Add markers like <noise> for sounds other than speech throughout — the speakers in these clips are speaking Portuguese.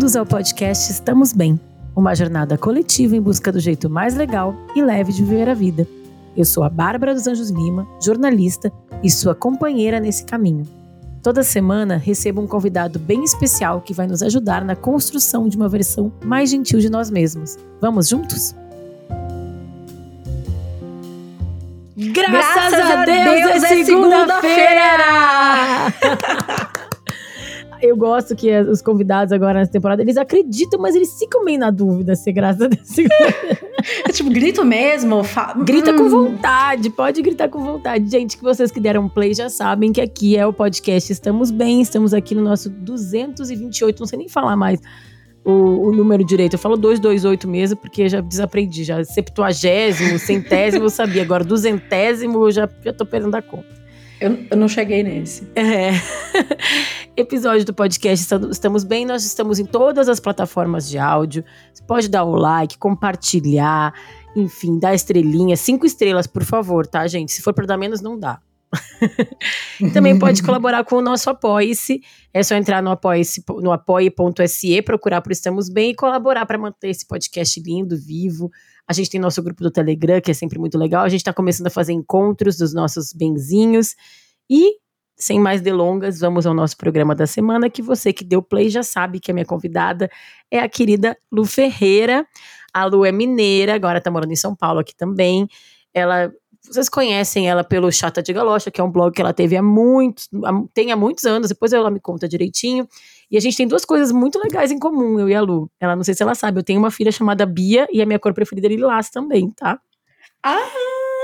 Bem-vindos ao podcast Estamos Bem, uma jornada coletiva em busca do jeito mais legal e leve de viver a vida. Eu sou a Bárbara dos Anjos Lima, jornalista e sua companheira nesse caminho. Toda semana recebo um convidado bem especial que vai nos ajudar na construção de uma versão mais gentil de nós mesmos. Vamos juntos? Graças, Graças a Deus, Deus é segunda-feira! Segunda <laughs> eu gosto que os convidados agora nessa temporada, eles acreditam, mas eles ficam meio na dúvida se graças a Deus. é tipo, grito mesmo? Fa... Grita hum. com vontade, pode gritar com vontade. Gente, que vocês que deram play já sabem que aqui é o podcast Estamos Bem, estamos aqui no nosso 228, não sei nem falar mais. O, o, número direito. Eu falo 228 mesmo, porque já desaprendi. Já septuagésimo, centésimo eu sabia. Agora, duzentésimo eu já, já tô perdendo a conta. Eu, eu não cheguei nesse. É. <laughs> Episódio do podcast Estamos Bem, nós estamos em todas as plataformas de áudio. Você pode dar o like, compartilhar, enfim, dar estrelinha. Cinco estrelas, por favor, tá, gente? Se for para dar menos, não dá. <laughs> Também pode colaborar com o nosso Apoie-se. É só entrar no apoie.se, no apoie.se, procurar por Estamos Bem e colaborar para manter esse podcast lindo, vivo. A gente tem nosso grupo do Telegram, que é sempre muito legal. A gente está começando a fazer encontros dos nossos benzinhos. E, sem mais delongas, vamos ao nosso programa da semana, que você que deu play já sabe que a minha convidada é a querida Lu Ferreira. A Lu é mineira, agora está morando em São Paulo aqui também. Ela vocês conhecem ela pelo Chata de Galocha, que é um blog que ela teve há muitos, tem há muitos anos, depois ela me conta direitinho. E a gente tem duas coisas muito legais em comum, eu e a Lu. Ela não sei se ela sabe, eu tenho uma filha chamada Bia e a minha cor preferida é lilás também, tá? Ah,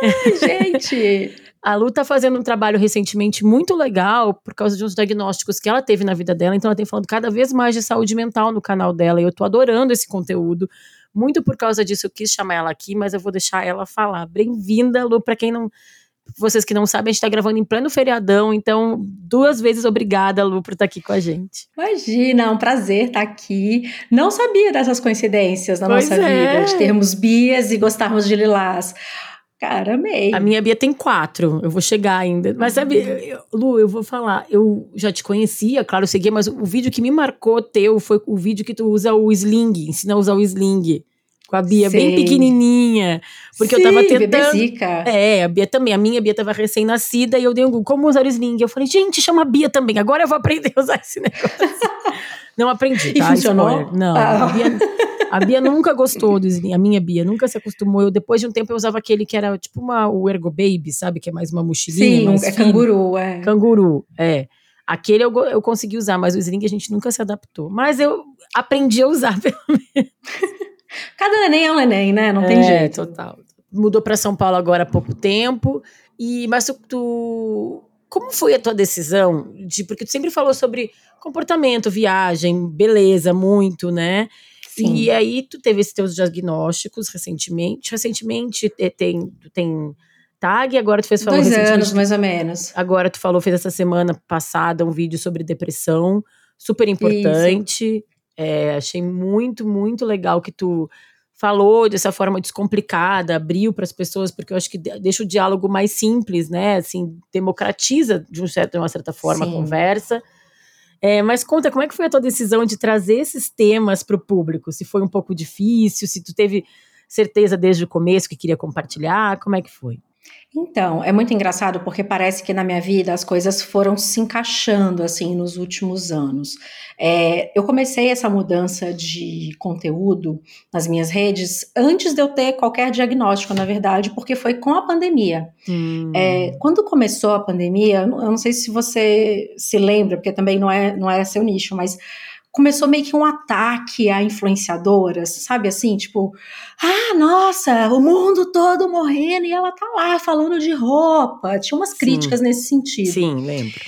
<laughs> gente! a Lu tá fazendo um trabalho recentemente muito legal por causa de uns diagnósticos que ela teve na vida dela, então ela tem falado cada vez mais de saúde mental no canal dela e eu tô adorando esse conteúdo. Muito por causa disso eu quis chamar ela aqui, mas eu vou deixar ela falar. Bem-vinda, Lu, para quem não vocês que não sabem, a gente está gravando em pleno feriadão, então duas vezes obrigada, Lu, por estar tá aqui com a gente. Imagina, é um prazer estar tá aqui. Não sabia dessas coincidências na pois nossa é. vida, de termos bias e gostarmos de lilás. Cara, amei. A minha Bia tem quatro, eu vou chegar ainda. Mas sabe, eu, Lu, eu vou falar, eu já te conhecia, claro, eu seguia, mas o vídeo que me marcou teu foi o vídeo que tu usa o sling, ensina a usar o sling com a Bia Sei. bem pequenininha. Porque Sim, eu tava tentando. Bebezica. É, a Bia também. A minha Bia tava recém-nascida e eu dei um Google, como usar o sling? Eu falei, gente, chama a Bia também. Agora eu vou aprender a usar esse <laughs> negócio. Não aprendi, tá? E funcionou? Spoiler. Não, ah. a, Bia, a Bia nunca gostou do sling. A minha Bia nunca se acostumou. Eu, depois de um tempo, eu usava aquele que era tipo uma, o Ergo Baby, sabe? Que é mais uma mochilinha. Sim, mais é canguru, é. Canguru, é. Aquele eu, eu consegui usar, mas o sling a gente nunca se adaptou. Mas eu aprendi a usar, <laughs> pelo menos. Cada neném é um neném, né? Não tem é, jeito. total. Mudou para São Paulo agora há pouco tempo. E mas tu, como foi a tua decisão de porque tu sempre falou sobre comportamento, viagem, beleza, muito, né? Sim. E aí tu teve esses teus diagnósticos recentemente. Recentemente tem tem tag, agora tu fez falou Dois anos, mais ou menos. Agora tu falou, fez essa semana passada um vídeo sobre depressão, super importante. Isso. É, achei muito, muito legal que tu falou dessa forma descomplicada, abriu para as pessoas, porque eu acho que deixa o diálogo mais simples, né? Assim, democratiza de, um certo, de uma certa forma Sim. a conversa. É, mas conta, como é que foi a tua decisão de trazer esses temas para o público? Se foi um pouco difícil, se tu teve certeza desde o começo que queria compartilhar, como é que foi? Então, é muito engraçado porque parece que na minha vida as coisas foram se encaixando assim nos últimos anos. É, eu comecei essa mudança de conteúdo nas minhas redes antes de eu ter qualquer diagnóstico, na verdade, porque foi com a pandemia. Hum. É, quando começou a pandemia, eu não sei se você se lembra, porque também não é, não é seu nicho, mas começou meio que um ataque a influenciadoras, sabe assim, tipo, ah, nossa, o mundo todo morrendo e ela tá lá falando de roupa. Tinha umas críticas Sim. nesse sentido. Sim, lembro.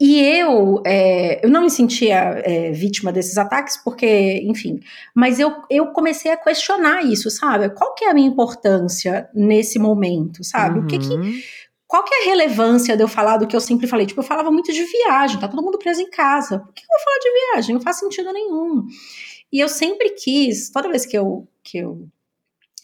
E eu, é, eu não me sentia é, vítima desses ataques, porque, enfim, mas eu, eu comecei a questionar isso, sabe? Qual que é a minha importância nesse momento, sabe? Uhum. O que que uhum qual que é a relevância de eu falar do que eu sempre falei? Tipo, eu falava muito de viagem, tá todo mundo preso em casa. Por que eu vou falar de viagem? Não faz sentido nenhum. E eu sempre quis, toda vez que eu, que eu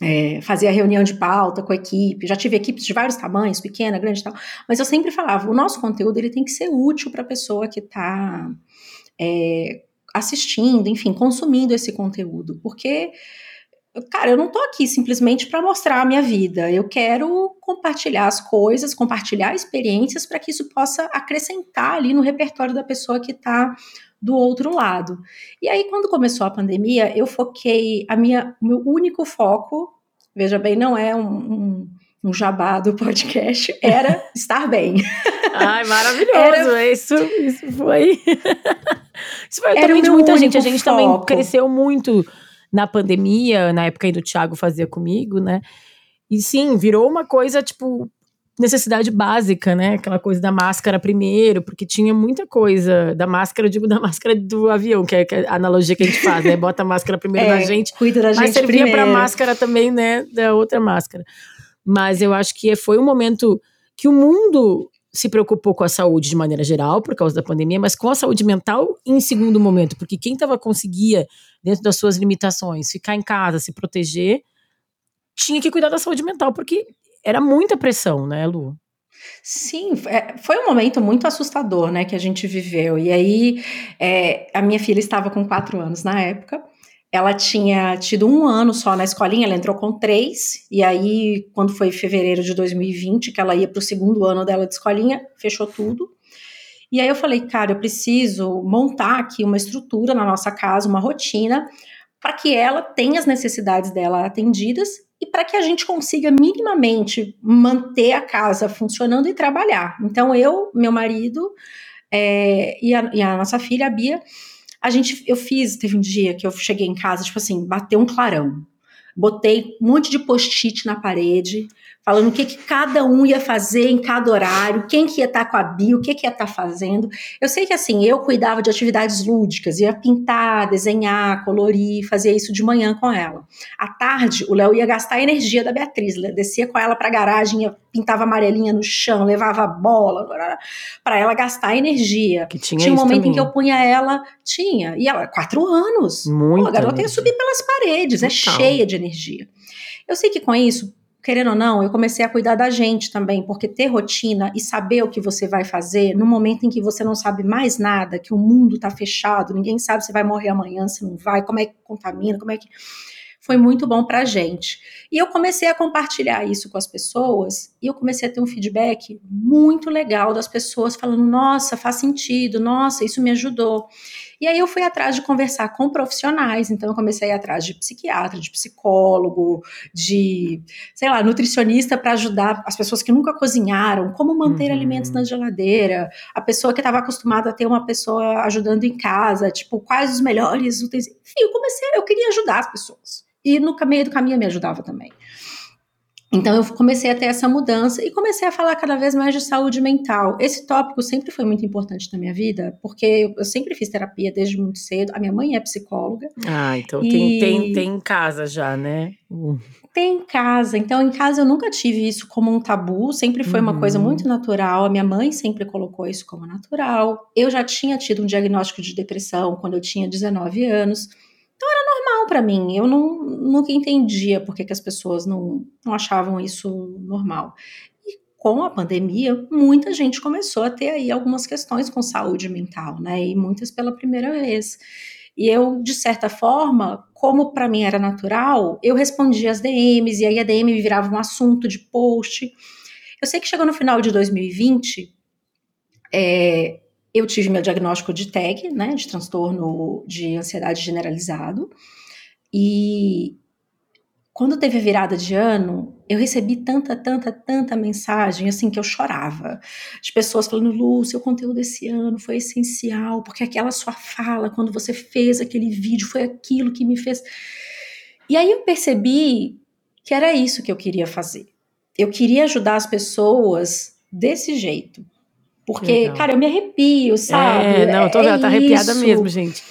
é, fazia reunião de pauta com a equipe, já tive equipes de vários tamanhos, pequena, grande e tal, mas eu sempre falava, o nosso conteúdo ele tem que ser útil para a pessoa que está é, assistindo, enfim, consumindo esse conteúdo, porque cara, eu não tô aqui simplesmente para mostrar a minha vida. Eu quero compartilhar as coisas, compartilhar experiências para que isso possa acrescentar ali no repertório da pessoa que está do outro lado. E aí, quando começou a pandemia, eu foquei a minha, meu único foco, veja bem, não é um, um, um jabá do podcast, <laughs> era estar bem. Ai, maravilhoso! Era, isso, isso foi. <laughs> isso foi também de muita gente. A gente foco. também cresceu muito na pandemia, na época aí do Thiago fazia comigo, né? E sim, virou uma coisa, tipo, necessidade básica, né? Aquela coisa da máscara primeiro, porque tinha muita coisa da máscara, digo da <laughs> máscara do avião, que é, a analogia que a gente faz, né? Bota a máscara primeiro <laughs> é, na gente, cuida da mas gente servia para máscara também, né? Da outra máscara. Mas eu acho que foi um momento que o mundo se preocupou com a saúde de maneira geral por causa da pandemia, mas com a saúde mental em segundo momento, porque quem tava conseguia dentro das suas limitações ficar em casa, se proteger, tinha que cuidar da saúde mental, porque era muita pressão, né, Lu? Sim, é, foi um momento muito assustador, né, que a gente viveu. E aí, é, a minha filha estava com quatro anos na época. Ela tinha tido um ano só na escolinha, ela entrou com três, e aí, quando foi fevereiro de 2020, que ela ia para o segundo ano dela de escolinha, fechou tudo. E aí eu falei, cara, eu preciso montar aqui uma estrutura na nossa casa, uma rotina, para que ela tenha as necessidades dela atendidas e para que a gente consiga minimamente manter a casa funcionando e trabalhar. Então, eu, meu marido é, e, a, e, a, nossa filha, a Bia, a gente, eu fiz, teve um dia que eu cheguei em casa, tipo assim, bateu um clarão. Botei um monte de post-it na parede, falando o que, que cada um ia fazer em cada horário, quem que ia estar tá com a Bia, o que, que ia estar tá fazendo. Eu sei que assim, eu cuidava de atividades lúdicas, ia pintar, desenhar, colorir, fazia isso de manhã com ela. À tarde, o Léo ia gastar a energia da Beatriz, descia com ela para a garagem, ia, pintava amarelinha no chão, levava a bola, para ela gastar energia. Que tinha tinha um momento também. em que eu punha ela, tinha, e ela, quatro anos. Muito. Pô, a garota ia subir pelas paredes, é Total. é cheia de energia. Eu sei que com isso, querendo ou não, eu comecei a cuidar da gente também, porque ter rotina e saber o que você vai fazer no momento em que você não sabe mais nada, que o mundo está fechado, ninguém sabe se vai morrer amanhã, se não vai, como é que contamina, como é que. Foi muito bom para a gente. E eu comecei a compartilhar isso com as pessoas e eu comecei a ter um feedback muito legal das pessoas falando: nossa, faz sentido, nossa, isso me ajudou. E aí eu fui atrás de conversar com profissionais, então eu comecei a ir atrás de psiquiatra, de psicólogo, de, sei lá, nutricionista para ajudar as pessoas que nunca cozinharam, como manter uhum. alimentos na geladeira, a pessoa que estava acostumada a ter uma pessoa ajudando em casa, tipo, quais os melhores utensílios. Enfim, eu comecei, eu queria ajudar as pessoas. E no meio do caminho me ajudava também. Então eu comecei a ter essa mudança e comecei a falar cada vez mais de saúde mental. Esse tópico sempre foi muito importante na minha vida, porque eu sempre fiz terapia desde muito cedo. A minha mãe é psicóloga. Ah, então e... tem, tem, tem em casa já, né? Uh. Tem em casa. Então, em casa eu nunca tive isso como um tabu, sempre foi uhum. uma coisa uhum. muito natural. A minha mãe sempre colocou isso como natural. Eu já tinha tido um diagnóstico de depressão quando eu tinha 19 anos. Então era normal para mim. Eu não, nunca entendia por que, que as pessoas não, não achavam isso normal. E com a pandemia, muita gente começou a ter aí algumas questões com saúde mental, né? E muitas pela primeira vez. E eu, de certa forma, como para mim era natural, eu respondia as DMs, e aí a DM virava um assunto de post. Eu sei que chegou no final de 2020, é, eu tive meu diagnóstico de TAG, né, de transtorno de ansiedade generalizado, e quando teve a virada de ano, eu recebi tanta, tanta, tanta mensagem, assim, que eu chorava, de pessoas falando, Lu, seu conteúdo esse ano foi essencial, porque aquela sua fala, quando você fez aquele vídeo, foi aquilo que me fez... E aí eu percebi que era isso que eu queria fazer. Eu queria ajudar as pessoas desse jeito, porque, Legal. cara, eu me arrepio, sabe? É, não, tô é, tá arrepiada mesmo, gente.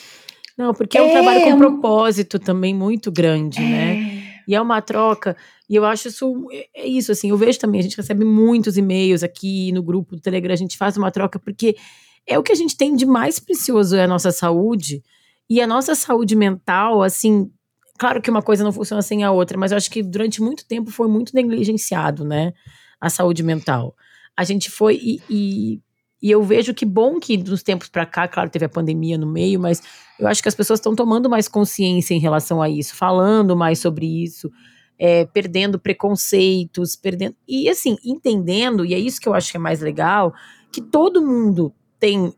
Não, porque é, é um trabalho com um propósito também muito grande, né? é. né? E é uma troca, e eu acho isso, é, é isso, assim, eu vejo também, a gente recebe muitos e-mails aqui no grupo do Telegram, a gente faz uma troca, porque é o que a gente tem de mais precioso, é a nossa saúde, e a nossa saúde mental, assim, claro que uma coisa não funciona sem a outra, mas eu acho que durante muito tempo foi muito negligenciado, né, a saúde mental. A gente foi, e, e E eu vejo que bom que dos tempos para cá, claro, teve a pandemia no meio, mas eu acho que as pessoas estão tomando mais consciência em relação a isso, falando mais sobre isso, é, perdendo preconceitos, perdendo. E assim, entendendo, e é isso que eu acho que é mais legal, que todo mundo tem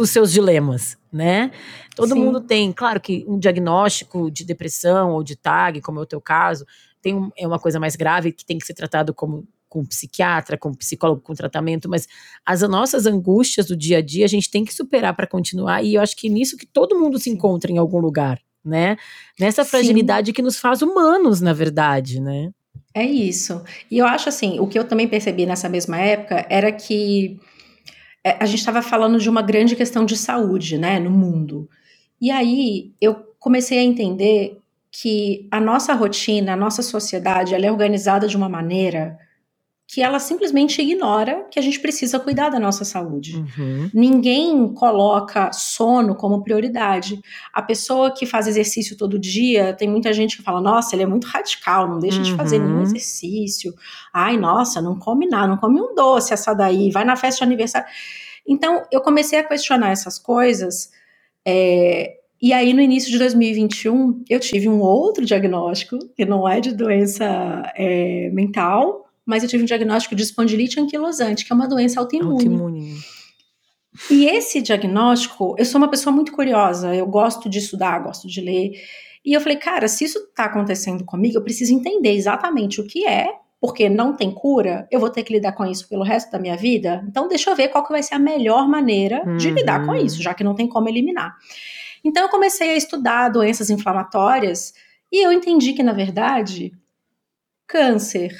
os seus dilemas, né? Todo Sim. mundo tem, claro que um diagnóstico de depressão ou de TAG, como é o teu caso, tem um, é uma coisa mais grave que tem que ser tratado como com psiquiatra, com psicólogo, com tratamento, mas as nossas angústias do dia a dia a gente tem que superar para continuar, e eu acho que nisso que todo mundo se encontra em algum lugar, né? Nessa fragilidade Sim. que nos faz humanos, na verdade, né? É isso. E eu acho assim, o que eu também percebi nessa mesma época era que é, a gente estava falando de uma grande questão de saúde, né, no mundo. E aí eu comecei a entender que a nossa rotina, a nossa sociedade, ela é organizada de uma maneira que ela simplesmente ignora que a gente precisa cuidar da nossa saúde. Uhum. Ninguém coloca sono como prioridade. A pessoa que faz exercício todo dia, tem muita gente que fala: nossa, ele é muito radical, não deixa uhum. de fazer nenhum uhum. exercício. Ai, nossa, não come nada, não come um doce essa daí, vai na festa de aniversário. Então, eu comecei a questionar essas coisas. É, e aí, no início de 2021, eu tive um outro diagnóstico, que não é de doença é, mental, mas eu tive um diagnóstico de espondilite anquilosante, que é uma doença autoimune. autoimune. E esse diagnóstico, eu sou uma pessoa muito curiosa, eu gosto de estudar, gosto de ler. E eu falei, cara, se isso está acontecendo comigo, eu preciso entender exatamente o que é, porque não tem cura, eu vou ter que lidar com isso pelo resto da minha vida. Então, deixa eu ver qual que vai ser a melhor maneira uhum. de lidar com isso, já que não tem como eliminar. Então, eu comecei a estudar doenças inflamatórias e eu entendi que, na verdade, câncer,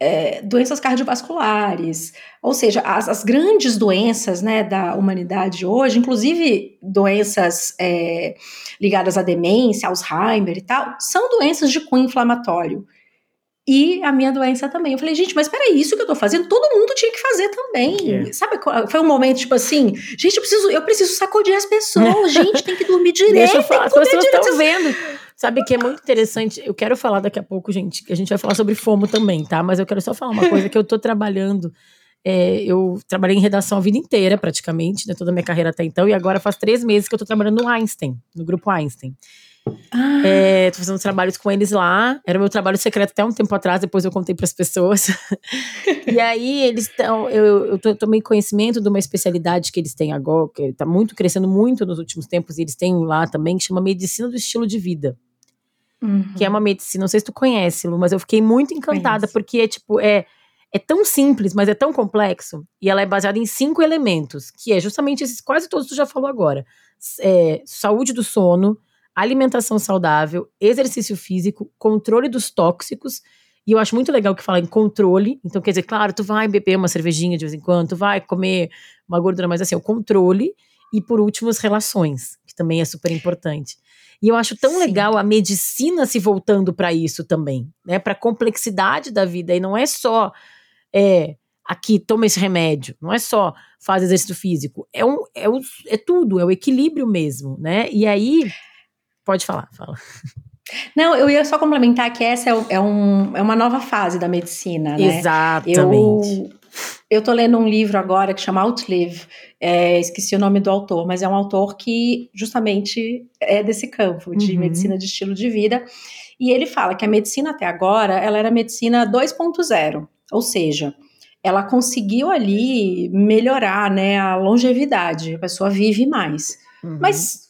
é, doenças cardiovasculares, ou seja, as, as, grandes doenças né, da humanidade hoje, inclusive doenças é, ligadas à demência, Alzheimer e tal, são doenças de cunho inflamatório. E a minha doença também. Eu falei, gente, mas peraí, isso que eu tô fazendo, todo mundo tinha que fazer também. Sabe, foi um momento, tipo assim, gente, eu preciso, eu preciso sacudir as pessoas, gente, tem que dormir direito. <laughs> Deixa eu falar, as pessoas estão vendo. Sabe que é muito interessante. Eu quero falar daqui a pouco, gente, que a gente vai falar sobre FOMO também, tá? Mas eu quero só falar uma coisa que eu tô trabalhando. É, eu trabalhei em redação a vida inteira, praticamente, né? Toda a minha carreira até então, e agora faz três meses que eu tô trabalhando no Einstein, no grupo Einstein. Ah. É, tô fazendo trabalhos com eles lá. Era meu trabalho secreto até um tempo atrás, depois eu contei para as pessoas. <laughs> e aí eles estão. Eu, eu tomei conhecimento de uma especialidade que eles têm agora, que está muito crescendo muito nos últimos tempos, e eles têm lá também, que chama Medicina do Estilo de Vida. Uhum. Que é uma medicina, não sei se tu conhece, Lu, mas eu fiquei muito encantada, Conheço. porque é tipo, é, é tão simples, mas é tão complexo. E ela é baseada em cinco elementos, que é justamente esses, quase todos tu já falou agora. É, saúde do sono, alimentação saudável, exercício físico, controle dos tóxicos. E eu acho muito legal que fala em controle. Então, quer dizer, claro, tu vai beber uma cervejinha de vez em quando, tu vai comer uma gordura, mas assim, o controle. E por último, as relações, que também é super importante. E eu acho tão Sim. legal a medicina se voltando para isso também, né? Para a complexidade da vida. E não é só é, aqui, toma esse remédio. Não é só faz exercício físico. É, um, é, o, é tudo, é o equilíbrio mesmo, né? E aí. Pode falar, fala. <laughs> Não, eu ia só complementar que essa é, é, um, é uma nova fase da medicina, né? Exatamente. Eu, eu tô lendo um livro agora que chama Outlive, é, esqueci o nome do autor, mas é um autor que justamente é desse campo de uhum. medicina de estilo de vida. E ele fala que a medicina até agora, ela era medicina 2.0, ou seja, ela conseguiu ali melhorar né, a longevidade, a pessoa vive mais. Uhum. Mas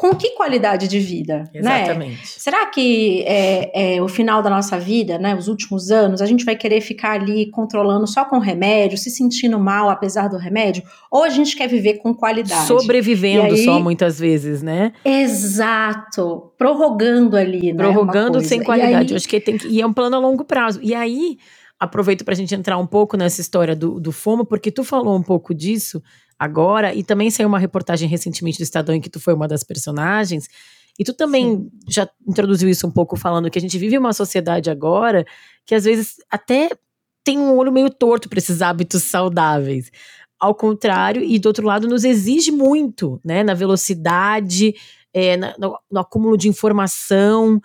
com que qualidade de vida, né? Exatamente. Né? Será que é, é, o final da nossa vida, né, os últimos anos, a gente vai querer ficar ali controlando só com remédio, se sentindo mal apesar do remédio? Ou a gente quer viver com qualidade? Sobrevivendo aí, só muitas vezes, né? Exato. Prorrogando ali, né? Prorrogando sem qualidade. Aí, acho que tem que, e é um plano a longo prazo. E aí, aproveito para a gente entrar um pouco nessa história do, do FOMO, porque tu falou um pouco disso agora, e também saiu uma reportagem recentemente do Estadão em que tu foi uma das personagens, e tu também Sim. já introduziu isso um pouco falando que a gente vive uma sociedade agora que às vezes até tem um olho meio torto para esses hábitos saudáveis. Ao contrário, e do outro lado, nos exige muito, né? Na velocidade, é, na, no, no acúmulo de informação.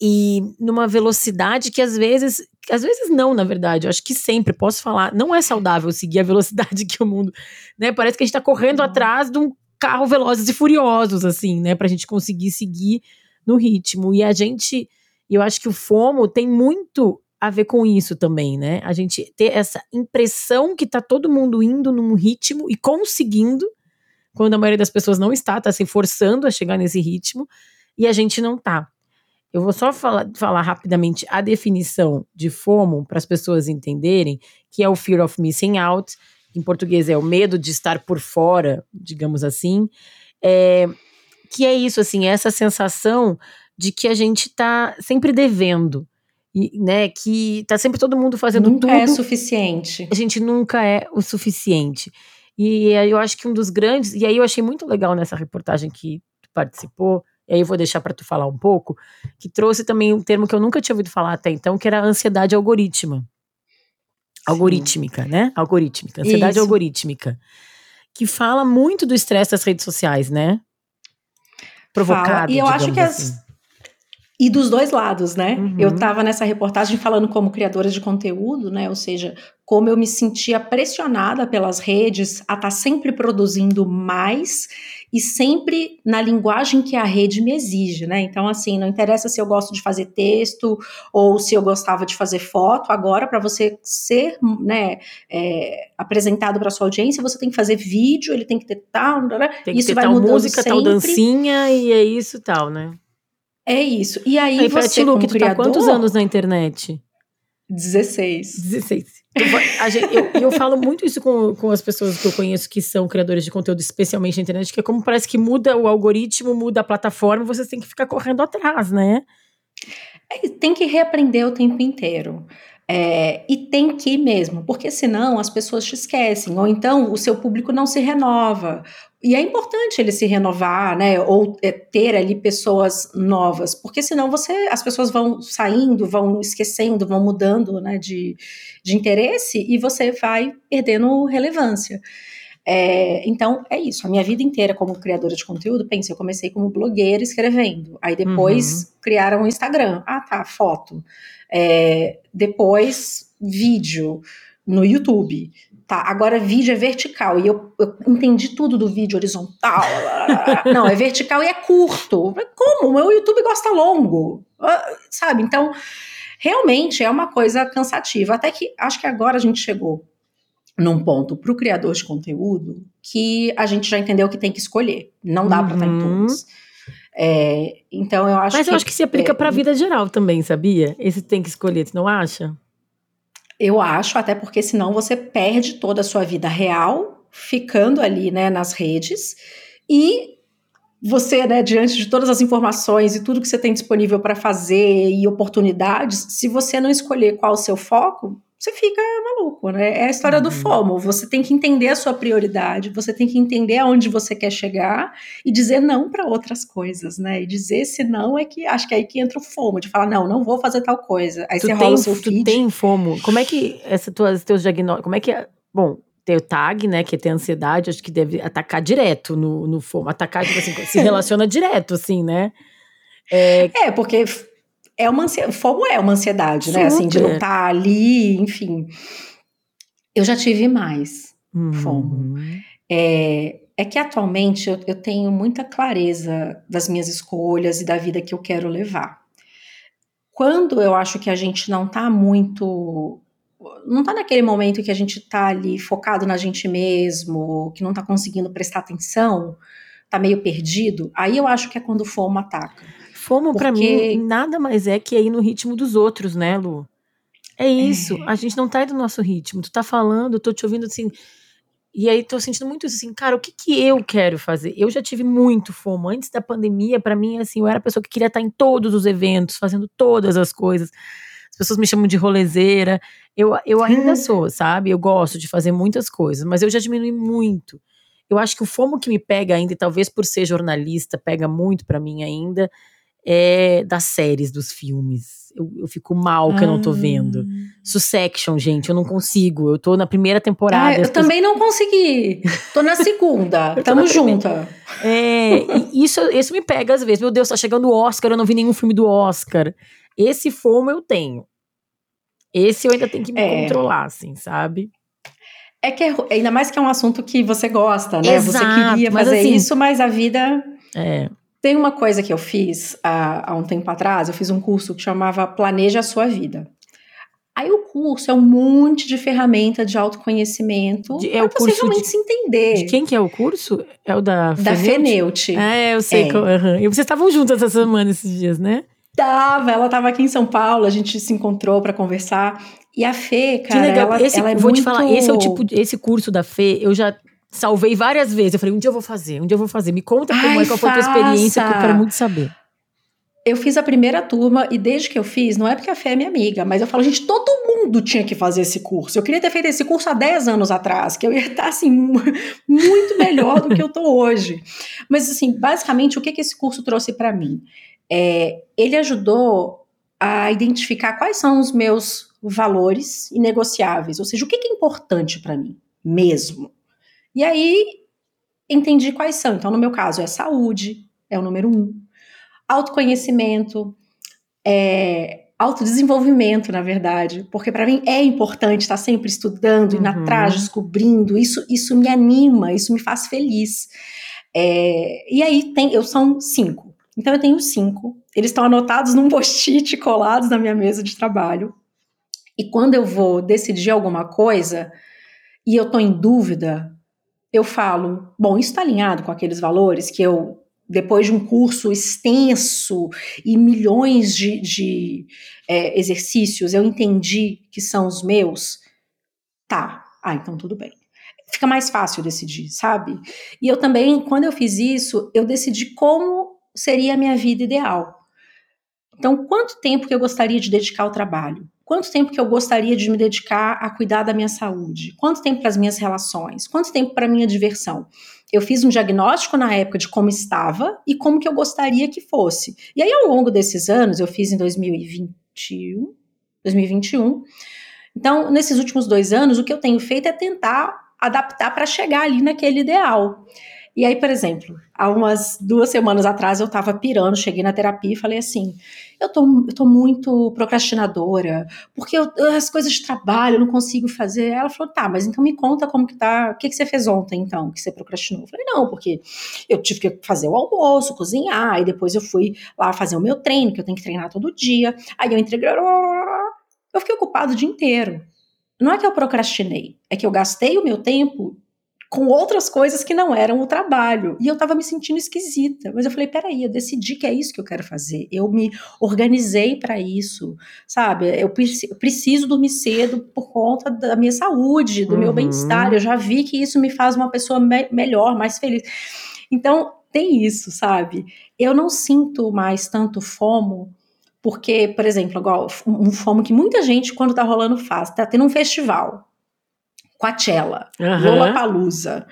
E numa velocidade que às vezes, às vezes não, na verdade, eu acho que sempre posso falar, não é saudável seguir a velocidade <laughs> que o mundo, né? Parece que a gente tá correndo atrás de um carro velozes e furiosos assim, né, pra gente conseguir seguir no ritmo. E a gente, eu acho que o FOMO tem muito a ver com isso também, né? A gente ter essa impressão que tá todo mundo indo num ritmo e conseguindo, quando a maioria das pessoas não está, tá se forçando a chegar nesse ritmo, e a gente não tá. Eu vou só falar, falar rapidamente a definição de FOMO para as pessoas entenderem, que é o Fear of Missing Out, que em português é o medo de estar por fora, digamos assim. É, que é isso, assim, é essa sensação de que a gente está sempre devendo. E, né, que tá sempre todo mundo fazendo nunca tudo. Nunca é suficiente. A gente nunca é o suficiente. E aí eu acho que um dos grandes, e aí eu achei muito legal nessa reportagem que tu participou, e aí eu vou deixar para tu falar um pouco, que trouxe também um termo que eu nunca tinha ouvido falar até então, que era a ansiedade algorítmica. Algorítmica, né? Algorítmica, ansiedade Isso. algorítmica. Que fala muito do estresse das redes sociais, né? Provocado. Fala. E eu acho que assim. as, e dos dois lados, né? Uhum. Eu estava nessa reportagem falando como criadora de conteúdo, né? Ou seja, como eu me sentia pressionada pelas redes a estar tá sempre produzindo mais e sempre na linguagem que a rede me exige, né? Então, assim, não interessa se eu gosto de fazer texto ou se eu gostava de fazer foto. Agora, para você ser, né, é, apresentado para sua audiência, você tem que fazer vídeo, ele tem que ter tal, né? tem que isso ter vai tal música, sempre. tal dancinha e é isso tal, né? É isso. E aí, aí você, Lu, que tu criador, tá quantos anos na internet? 16. 16. Eu, eu, eu, falo muito isso com, com as pessoas que eu conheço que são criadores de conteúdo, especialmente na internet, que é como parece que muda o algoritmo, muda a plataforma, vocês têm que ficar correndo atrás, né? É, tem que reaprender o tempo inteiro. É, e tem que mesmo, porque senão as pessoas te esquecem, ou então o seu público não se renova. E é importante ele se renovar, né? Ou é, ter ali pessoas novas, porque senão você, as pessoas vão saindo, vão esquecendo, vão mudando né, de, de interesse e você vai perdendo relevância. É, então, é isso. A minha vida inteira como criadora de conteúdo, pense, eu comecei como blogueira escrevendo. Aí depois uhum. criaram o Instagram. Ah, tá, foto. É, depois, vídeo no YouTube. Tá, agora vídeo é vertical. E eu, eu entendi tudo do vídeo horizontal. <laughs> Não, é vertical e é curto. Como? O meu YouTube gosta longo. Ah, sabe? Então, realmente é uma coisa cansativa. Até que acho que agora a gente chegou num ponto para o criador de conteúdo que a gente já entendeu que tem que escolher. Não dá uhum. para estar em todos. É, então eu acho Mas eu acho que se aplica é, para a vida geral também, sabia? Esse tem que escolher, tu não acha? Eu acho, até porque senão você perde toda a sua vida real ficando ali, né, nas redes e você, né, diante de todas as informações e tudo que você tem disponível para fazer e oportunidades, se você não escolher qual o seu foco, você fica maluco, né? É a história uhum. do FOMO. Você tem que entender a sua prioridade, você tem que entender aonde você quer chegar e dizer não para outras coisas, né? E dizer se não é que acho que é aí que entra o FOMO, de falar, não, não vou fazer tal coisa. Aí tu você tem, rola o seu feed. Tu tem FOMO? Como é que essa tuas, teus diagnósticos, como é que é? Bom, tem o tag, né, que é ter ansiedade, acho que deve atacar direto no, no FOMO. Atacar, tipo assim, se <laughs> relaciona direto, assim, né? É, é porque é uma ansiedade, fomo é uma ansiedade, Super. né? Assim, de não estar tá ali, enfim. Eu já tive mais uhum. fomo. É, é que atualmente eu, eu tenho muita clareza das minhas escolhas e da vida que eu quero levar. Quando eu acho que a gente não tá muito não tá naquele momento que a gente tá ali focado na gente mesmo, que não tá conseguindo prestar atenção, tá meio perdido, aí eu acho que é quando o fomo ataca. Fomo, Porque... para mim, nada mais é que ir no ritmo dos outros, né, Lu? É isso. É. A gente não tá aí do nosso ritmo. Tu tá falando, eu tô te ouvindo assim. E aí tô sentindo muito assim, cara, o que que eu quero fazer? Eu já tive muito fomo. Antes da pandemia, para mim, assim, eu era a pessoa que queria estar em todos os eventos, fazendo todas as coisas. As pessoas me chamam de rolezeira. Eu, eu ainda sou, sabe? Eu gosto de fazer muitas coisas, mas eu já diminui muito. Eu acho que o fomo que me pega ainda, e talvez por ser jornalista, pega muito para mim ainda, é das séries, dos filmes. Eu, eu fico mal que ah. eu não tô vendo. Ah. Succession, gente, eu não consigo. Eu tô na primeira temporada. Ah, eu também não consegui. Tô na segunda. <laughs> Tamo junta. É, isso, isso me pega às vezes. Meu Deus, tá chegando o Oscar, eu não vi nenhum filme do Oscar. Esse fomo eu tenho. Esse eu ainda tenho que me é. controlar, assim, sabe? É que é, ainda mais que é um assunto que você gosta, né? Exato, você queria fazer assim, isso, mas a vida. É. Tem uma coisa que eu fiz há, há um tempo atrás, eu fiz um curso que chamava Planeja a Sua Vida. Aí o curso é um monte de ferramenta de autoconhecimento de, é o curso realmente de, se entender. De quem que é o curso? É o da Da Feneute. É, eu sei. É. Que, uhum. E vocês estavam juntas essa semana, esses dias, né? Tava, ela tava aqui em São Paulo, a gente se encontrou para conversar. E a Fê, cara, que legal. ela, esse, ela é vou muito... te falar, esse é o tipo, esse curso da Fê, eu já salvei várias vezes. Eu falei, um dia eu vou fazer, um dia eu vou fazer. Me conta como Ai, é, qual foi a tua experiência, que eu quero muito saber. Eu fiz a primeira turma e desde que eu fiz, não é porque a Fê é minha amiga, mas eu falo, gente, todo mundo tinha que fazer esse curso. Eu queria ter feito esse curso há 10 anos atrás, que eu ia estar, assim, muito melhor do que eu tô hoje. Mas, assim, basicamente, o que, que esse curso trouxe para mim? É, ele ajudou a identificar quais são os meus valores inegociáveis, ou seja, o que, que é importante para mim mesmo. E aí entendi quais são. Então, no meu caso, é saúde, é o número um, autoconhecimento, é, autodesenvolvimento, na verdade, porque para mim é importante estar sempre estudando, uhum. indo atrás, descobrindo. Isso, isso me anima, isso me faz feliz. É, e aí tem, eu são cinco. Então eu tenho cinco. Eles estão anotados num post-it colados na minha mesa de trabalho. E quando eu vou decidir alguma coisa e eu estou em dúvida, eu falo: bom, isso está alinhado com aqueles valores que eu, depois de um curso extenso e milhões de, de é, exercícios, eu entendi que são os meus? Tá. Ah, então tudo bem fica mais fácil decidir, sabe? E eu também, quando eu fiz isso, eu decidi como seria a minha vida ideal. Então, quanto tempo que eu gostaria de dedicar ao trabalho? Quanto tempo que eu gostaria de me dedicar a cuidar da minha saúde? Quanto tempo para as minhas relações? Quanto tempo para a minha diversão? Eu fiz um diagnóstico na época de como estava e como que eu gostaria que fosse. E aí, ao longo desses anos, eu fiz em 2021, 2021. Então, nesses últimos dois anos, o que eu tenho feito é tentar adaptar para chegar ali naquele ideal. E aí, por exemplo, há umas duas semanas atrás eu tava pirando, cheguei na terapia e falei assim: eu tô, eu tô muito procrastinadora, porque eu, as coisas de trabalho eu não consigo fazer. Ela falou: tá, mas então me conta como que tá, o que, que você fez ontem então, que você procrastinou? Eu falei: não, porque eu tive que fazer o almoço, cozinhar, e depois eu fui lá fazer o meu treino, que eu tenho que treinar todo dia. Aí eu entreguei. Eu fiquei ocupado o dia inteiro. Não é que eu procrastinei, é que eu gastei o meu tempo com outras coisas que não eram o trabalho. E eu tava me sentindo esquisita. Mas eu falei: peraí, eu decidi que é isso que eu quero fazer. Eu me organizei para isso, sabe? Eu preciso dormir cedo por conta da minha saúde, do uhum. meu bem-estar. Eu já vi que isso me faz uma pessoa me melhor, mais feliz. Então, tem isso, sabe? Eu não sinto mais tanto fomo porque, por exemplo, igual um fomo que muita gente, quando tá rolando, faz. Tá tendo um festival. Coachella, uhum. Lollapalooza.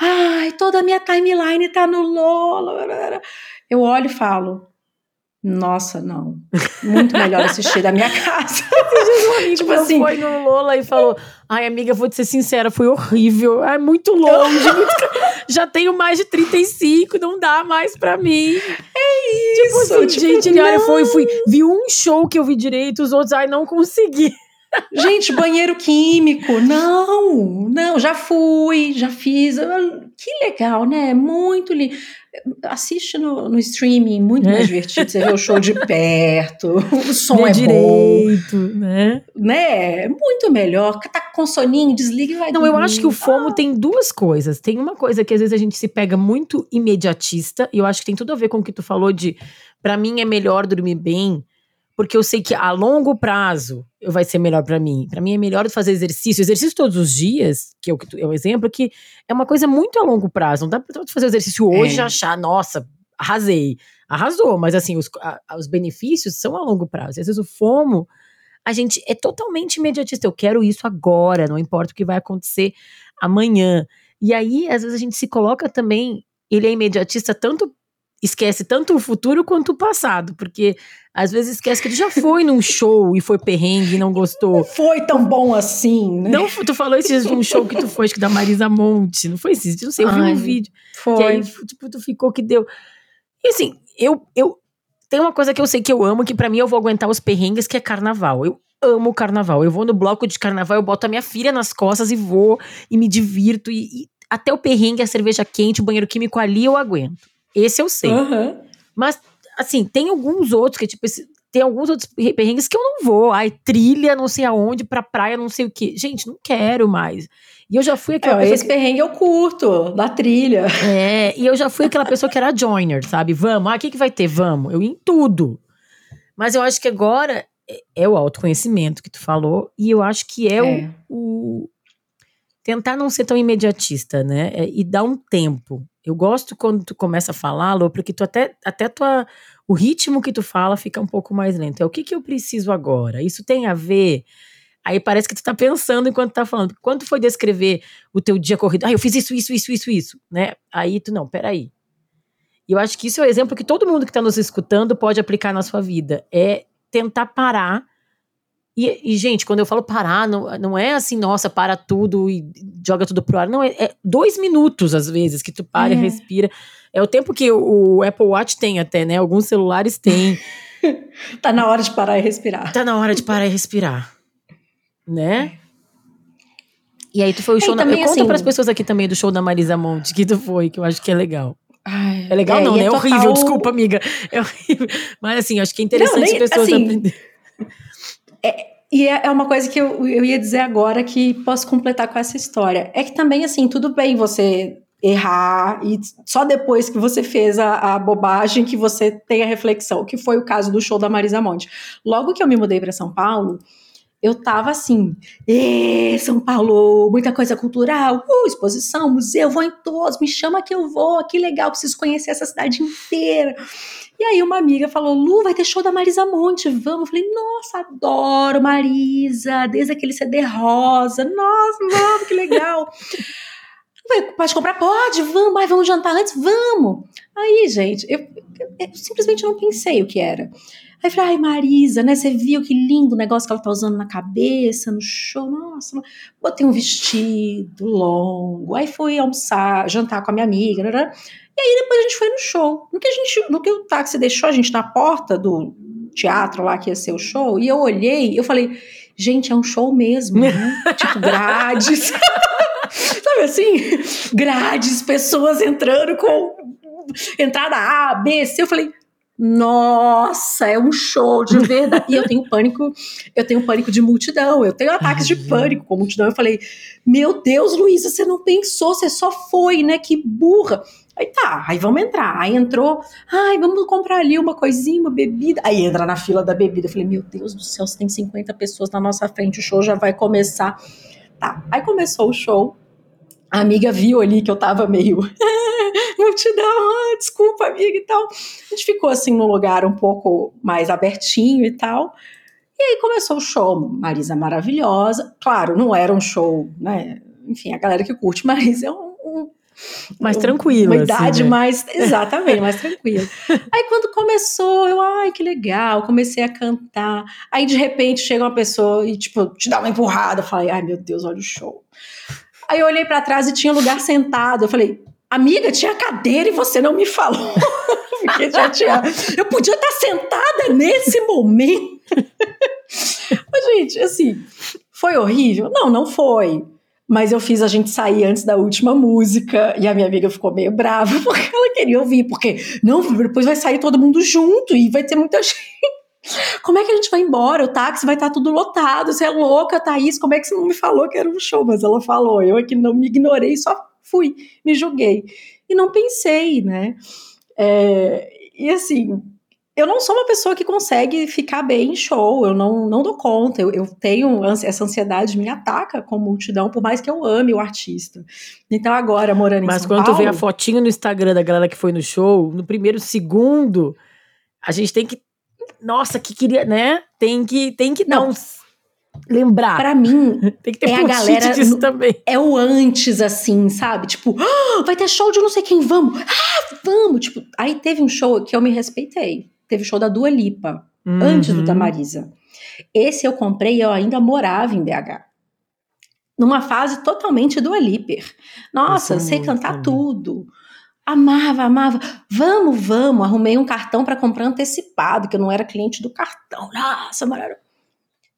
Ai, toda a minha timeline tá no Lola. Eu olho e falo, nossa, não. Muito melhor assistir da minha <laughs> casa. um amigo tipo assim, foi no Lola e falou: Ai, amiga, vou te ser sincera, foi horrível. É muito longe. muito... <laughs> Já tenho mais de 35, não dá mais pra mim. É tipo isso. Assim, tipo, gente, não. olha, foi, fui. Vi um show que eu vi direito, os outros, ai, não consegui. Gente, banheiro químico, não, não, já fui, já fiz. Que legal, né? Muito lindo. Assiste no, no streaming, muito mais é. divertido. Você vê o show de <laughs> perto, o som Vê é direito, bom. né? Né? Muito melhor. Tá com soninho, desliga e vai Não, dormir. eu acho que o FOMO ah. tem duas coisas. Tem uma coisa que às vezes a gente se pega muito imediatista, e eu acho que tem tudo a ver com o que tu falou de, para mim é melhor dormir bem porque eu sei que a longo prazo vai ser melhor para mim. Para mim é melhor fazer exercício, exercício todos os dias, que é o, é exemplo, que é uma coisa muito a longo prazo. Não dá pra fazer exercício hoje e é. achar, nossa, arrasei. Arrasou, mas assim, os, a, os benefícios são a longo prazo. E às vezes o FOMO, a gente é totalmente imediatista. Eu quero isso agora, não importa o que vai acontecer amanhã. E aí, às vezes, a gente se coloca também, ele é imediatista tanto esquece tanto o futuro quanto o passado, porque às vezes esquece que tu já foi num show e foi perrengue e não gostou. Não foi tão bom assim, né? Não, tu falou esses de um show que tu foi, acho que da Marisa Monte, não foi esse? Não sei, eu vi um vídeo. Foi. Que aí, tipo, tu ficou que deu. E assim, eu, eu. Tem uma coisa que eu sei que eu amo, que para mim eu vou aguentar os perrengues, que é carnaval. Eu amo carnaval. Eu vou no bloco de carnaval, eu boto a minha filha nas costas e vou e me divirto. E, e até o perrengue, a cerveja quente, o banheiro químico ali eu aguento. Esse eu sei. Uhum. Mas, assim, tem alguns outros que, tipo, tem alguns outros perrengues que eu não vou. Ai, trilha, não sei aonde, pra praia, não sei o quê. Gente, não quero mais. E eu já fui aquela é, Esse que... perrengue eu curto, da trilha. É, e eu já fui aquela pessoa que era joiner, sabe? Vamos, ah, o que, que vai ter? Vamos. Eu ia em tudo. Mas eu acho que agora é, é o autoconhecimento que tu falou, e eu acho que é, é. O, o, tentar não ser tão imediatista, né? É, e dar um tempo. Eu gosto quando tu começa a falar, Lô, porque tu até, até tua, o ritmo que tu fala fica um pouco mais lento. É o que, que eu preciso agora? Isso tem a ver. Aí parece que tu tá pensando enquanto tá falando. Quando tu foi descrever o teu dia corrido, ah, eu fiz isso, isso, isso, isso, isso, né? Aí tu, não, peraí. E eu acho que isso é o exemplo que todo mundo que está nos escutando pode aplicar na sua vida. É tentar parar. E, e, gente, quando eu falo parar, não, não é assim, nossa, para tudo e joga tudo pro ar. Não, é, é dois minutos, às vezes, que tu para é. e respira. É o tempo que o, o Apple Watch tem até, né? Alguns celulares têm. <laughs> tá na hora de parar e respirar. Tá na hora de parar e respirar. Né? E aí tu foi o show. É, na... Eu assim, conta pras pessoas aqui também do show da Marisa Monte, que tu foi, que eu acho que é legal. Ai, é legal, é, não, né? É, é total... horrível, desculpa, amiga. É horrível. Mas assim, acho que é interessante não, nem, as pessoas assim, aprenderem. É, e é, é uma coisa que eu, eu ia dizer agora que posso completar com essa história. É que também, assim, tudo bem você errar e só depois que você fez a, a, bobagem que você tem a reflexão, que foi o caso do show da Marisa Monte. Logo que eu me mudei para São Paulo, eu tava assim, São Paulo, muita coisa cultural, uh, exposição, museu, vou em todos, me chama que eu vou, que legal, preciso conhecer essa cidade inteira. E aí uma amiga falou, Lu, vai ter show da Marisa Monte, vamos? Eu falei, nossa, adoro Marisa, desde aquele CD rosa, nossa, vamos, que legal. <laughs> Pode comprar? Pode, vamos, mas vamos jantar antes? Vamos. Aí, gente, eu, eu, eu simplesmente não pensei o que era. Aí falei, ai, Marisa, né? Você viu que lindo o negócio que ela tá usando na cabeça, no show. Nossa, botei um vestido longo. Aí fui almoçar, jantar com a minha amiga. Né? E aí depois a gente foi no show. No que, a gente, no que o táxi deixou a gente na porta do teatro lá que ia ser o show, e eu olhei, eu falei, gente, é um show mesmo, né? <laughs> tipo, grades. <laughs> Sabe assim? Grades, pessoas entrando com entrada A, B, C. Eu falei, nossa, é um show de verdade. e eu tenho pânico, eu tenho pânico de multidão, eu tenho ataques de pânico com multidão. Eu falei, meu Deus, Luísa, você não pensou, você só foi, né? Que burra. Aí tá, aí vamos entrar. Aí entrou, ai, vamos comprar ali uma coisinha, uma bebida. Aí entra na fila da bebida. Eu falei, meu Deus do céu, se tem 50 pessoas na nossa frente, o show já vai começar. Tá, aí começou o show. A amiga viu ali que eu tava meio <laughs> multidão, ah, desculpa, amiga e tal. A gente ficou assim num lugar um pouco mais abertinho e tal. E aí começou o show, Marisa maravilhosa. Claro, não era um show, né? Enfim, a galera que curte Marisa é um <laughs> mais tranquilo. Uma assim, idade né? mais. Exatamente, mais tranquila. Aí quando começou, eu, ai, que legal, comecei a cantar. Aí de repente chega uma pessoa e, tipo, te dá uma empurrada. Eu falei, ai meu Deus, olha o show. Aí eu olhei para trás e tinha lugar sentado. Eu falei, amiga, tinha cadeira e você não me falou. <laughs> Porque já tinha. Eu podia estar sentada nesse momento. <laughs> Mas, gente, assim, foi horrível? Não, não foi. Mas eu fiz a gente sair antes da última música e a minha amiga ficou meio brava <laughs> porque ela queria ouvir, porque não, depois vai sair todo mundo junto e vai ter muita <laughs> gente. Como é que a gente vai embora? O táxi vai estar tudo lotado. Você é louca, Thaís? Como é que você não me falou que era um show? Mas ela falou. Eu aqui não me ignorei, só fui, me julguei. E não pensei, né? É, e assim, eu não sou uma pessoa que consegue ficar bem em show, eu não, não dou conta, eu, eu tenho essa ansiedade, me ataca com multidão, por mais que eu ame o artista. Então agora, morando em Mas São quando Paulo... tu vê a fotinho no Instagram da galera que foi no show, no primeiro segundo, a gente tem que nossa, que queria, né? Tem que, tem que não. dar lembrar. Pra mim, <laughs> Tem que ter é a post-it galera disso no- também. é o antes, assim, sabe? Tipo, "Ah, vai ter show de não sei quem, vamos! Ah, vamos! Tipo, aí teve um show que eu me respeitei. Teve show da Dua Lipa, antes do Uhum. da Marisa. Esse eu comprei e eu ainda morava em BH. Numa fase totalmente Dua Liper. Nossa, Eu sei cantar tudo. Amava, amava. Vamos, vamos. Arrumei um cartão para comprar antecipado, que eu não era cliente do cartão. Nossa, maravilha.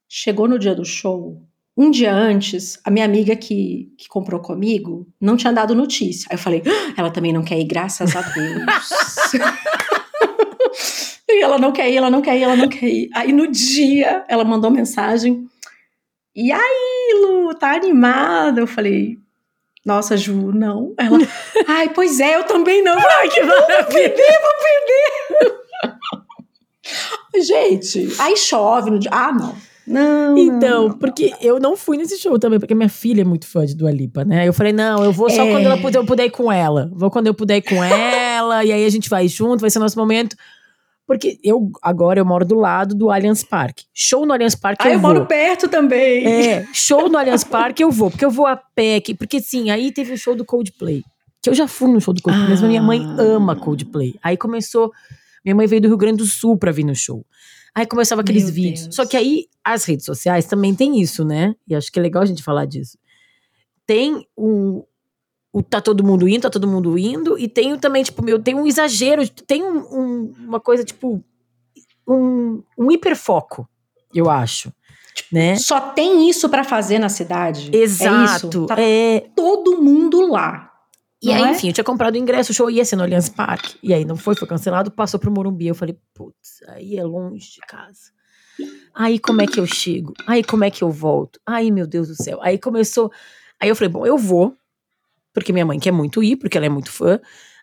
Chegou no dia do show, um dia antes, a minha amiga que, que comprou comigo não tinha dado notícia. Aí eu falei, "Ah, ela também não quer ir, graças a Deus. <laughs> <laughs> e ela não quer ir, ela não quer ir, ela não quer ir. Aí no dia, ela mandou mensagem. E aí, Lu, tá animada? Eu falei, nossa, Ju, não. Ela, <laughs> ai, pois é, eu também não. Ai, que maravilha, vou perder. <laughs> Gente, aí chove no dia. Ah, não. Não. Então, não, não, porque eu não fui nesse show também, porque minha filha é muito fã de Dua Lipa, né? Eu falei, não, eu vou só É. quando ela puder, eu puder ir com ela. Vou quando eu puder ir com ela, e aí a gente vai junto, vai ser nosso momento. Porque eu, agora, eu moro do lado do Allianz Parque. Show no Allianz Parque Ah, eu, eu vou. moro perto também. É, show no Allianz Parque eu vou, porque eu vou a pé, que- porque sim, aí teve o show do Coldplay. Que eu já fui no show do Coldplay, mas a minha mãe Ah. ama Coldplay. Aí começou, minha mãe veio do Rio Grande do Sul pra vir no show. Aí começava aqueles Meu vídeos. Deus. Só que aí as redes sociais também tem isso, né? E acho que é legal a gente falar disso. Tem o, o tá todo mundo indo, tá todo mundo indo, e tem também, tipo, meu, tem um exagero, tem um- um- uma coisa, tipo, um, um hiperfoco, eu acho. né? Só tem isso pra fazer na cidade. É Exato. isso. Tá é, todo mundo lá. E aí, é? enfim, eu tinha comprado o ingresso, o show ia ser no Allianz Parque. E aí não foi, foi cancelado, passou pro Morumbi. Eu falei, putz, aí é longe de casa. Aí como é que eu chego? Aí como é que eu volto? Ai, meu Deus do céu. Aí começou. Aí eu falei, bom, eu vou, porque minha mãe quer muito ir, porque ela é muito fã.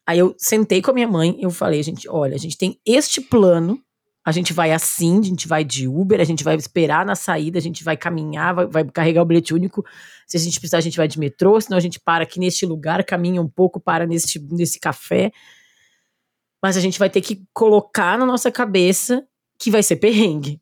Aí eu sentei com a minha mãe, eu falei, gente, olha, a gente tem este plano. A gente vai assim, a gente vai de Uber, a gente vai esperar na saída, a gente vai caminhar, vai, vai carregar o bilhete único. Se a gente precisar, a gente vai de metrô, senão a gente para aqui neste lugar, caminha um pouco, para nesse, nesse café. Mas a gente vai ter que colocar na nossa cabeça que vai ser perrengue.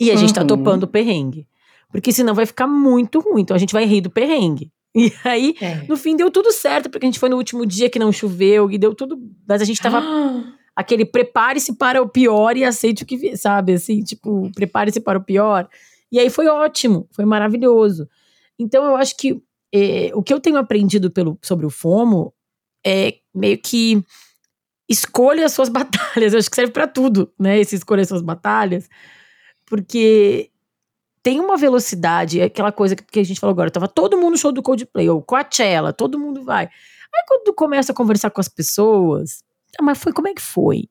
E a gente tá Uhum. topando o perrengue. Porque senão vai ficar muito ruim. Então a gente vai rir do perrengue. <laughs> E aí, É. no fim, deu tudo certo, porque a gente foi no último dia que não choveu, e deu tudo. Mas a gente tava Ah, <gasps> aquele prepare-se para o pior e aceite o que vier, sabe? Assim, tipo, prepare-se para o pior. E aí foi ótimo, foi maravilhoso. Então eu acho que eh, o que eu tenho aprendido pelo, sobre o FOMO é meio que escolha as suas <laughs> batalhas. Eu acho que serve para tudo, né? Esse escolher as suas batalhas. Porque tem uma velocidade, é aquela coisa que, a gente falou agora, tava todo mundo no show do Coldplay, ou Coachella, todo mundo vai. Aí quando começa a conversar com as pessoas, ah, mas foi, como é que foi?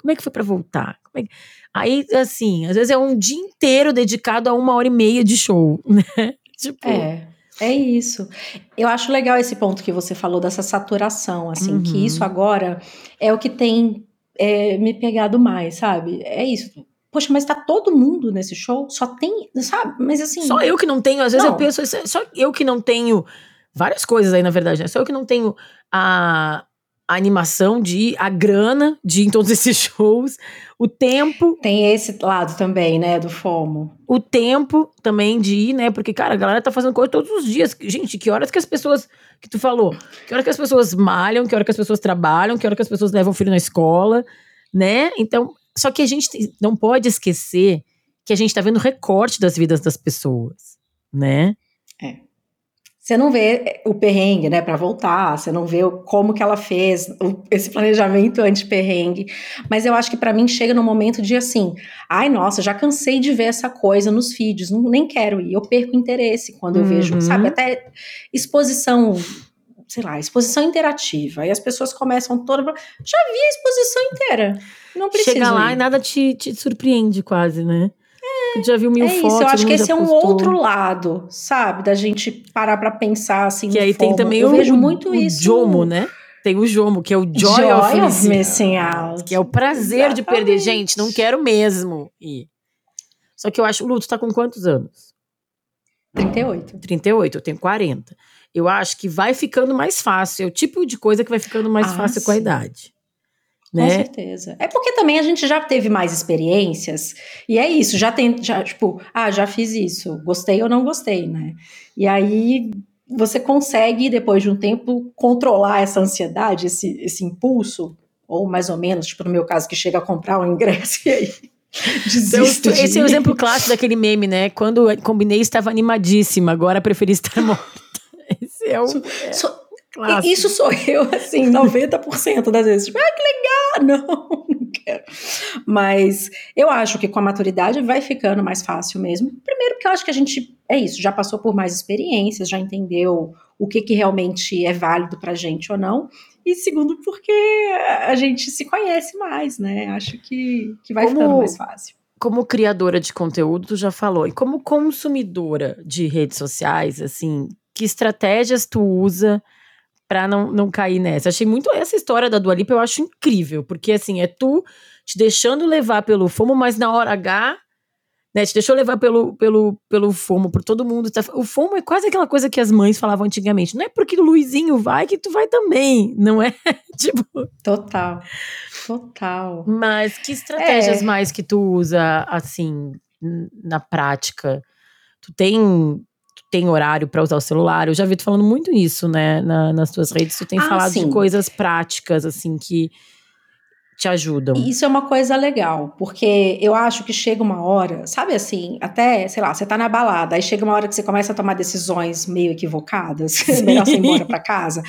Como é que foi pra voltar? Como é que- Aí, assim, às vezes é um dia inteiro dedicado a uma hora e meia de show, <laughs> né? Tipo, É, é isso. Eu acho legal esse ponto que você falou dessa saturação, assim, Uhum. que isso agora é o que tem é, me pegado mais, sabe? É isso. Poxa, mas tá todo mundo nesse show? Só tem, sabe? Mas assim. Só eu que não tenho, às vezes eu Não. penso, "É só eu que não tenho várias coisas aí, na verdade, né? Só eu que não tenho a, a animação de ir, a grana de ir em todos <laughs> esses shows, o tempo, Tem esse lado também, né, do FOMO. o tempo também de ir, né? Porque, cara, a galera tá fazendo coisa todos os dias. Gente, que horas que as pessoas. Que tu falou? Que hora que as pessoas malham, que hora que as pessoas trabalham, que hora que as pessoas levam o filho na escola, né? Então, só que a gente não pode esquecer que a gente tá vendo recorte das vidas das pessoas, né? Você não vê o perrengue, né, para voltar, você não vê como que ela fez esse planejamento anti-perrengue. Mas eu acho que para mim chega no momento de assim, ai nossa, já cansei de ver essa coisa nos feeds, não, nem quero ir, eu perco interesse quando eu Uhum. vejo, sabe, até exposição, sei lá, exposição interativa. Aí as pessoas começam toda, já vi a exposição inteira, não preciso Chega lá ir. e nada te, te surpreende quase, né? Tu já viu mil É fotos. isso, eu acho que esse é um postou. outro lado, sabe? Da gente parar pra pensar assim. Que aí tem também eu o, vejo o- muito o isso. Jomo, né? Tem o Jomo, que é o Joy, Joy of, of Missing Out. Que é o prazer de perder. Exatamente. Gente, não quero mesmo ir. Só que eu acho, Lu, tu tá com quantos anos? 38. 38, eu tenho 40. Eu acho que vai ficando mais fácil. É o tipo de coisa que vai ficando mais Ah, fácil com a sim. idade. né? Com certeza. É porque também a gente já teve mais experiências, e é isso, já tem, já, tipo, ah, já fiz isso, gostei ou não gostei, né? E aí você consegue, depois de um tempo, controlar essa ansiedade, esse, esse impulso, ou mais ou menos, tipo no meu caso, que chega a comprar um ingresso <laughs> e aí. Desisto então, esse é o exemplo clássico daquele meme, né? Quando combinei, estava animadíssima, agora preferi estar <laughs> morta. <laughs> Esse é o. So, é. So. Isso sou eu, assim, <laughs> 90% das vezes. Tipo, ah, que legal! <laughs> Não, não quero. Mas eu acho que com a maturidade vai ficando mais fácil mesmo. Primeiro, porque eu acho que a gente, é isso, já passou por mais experiências, já entendeu o que, que realmente é válido pra gente ou não. E segundo, porque a gente se conhece mais, né? Acho que, que vai como, ficando mais fácil. Como criadora de conteúdo, tu já falou, e como consumidora de redes sociais, assim, que estratégias tu usa pra não, não cair nessa. Achei muito essa história da Dua Lipa, eu acho incrível, porque assim, é tu te deixando levar pelo FOMO, mas na hora H, né, te deixou levar pelo, pelo, pelo FOMO, por todo mundo. Tá, o FOMO é quase aquela coisa que as mães falavam antigamente, não é porque o Luizinho vai que tu vai também, não é? <laughs> tipo... Total, total. Mas que estratégias é. mais que tu usa, assim, na prática? Tu tem tem horário para usar o celular. Eu já vi tu falando muito isso, né, na, nas tuas redes. Tu tem ah, falado sim. de coisas práticas, assim, que te ajudam. Isso é uma coisa legal, porque eu acho que chega uma hora, sabe assim, até, sei lá, você tá na balada, aí chega uma hora que você começa a tomar decisões meio equivocadas, <laughs> melhor você ir embora pra casa.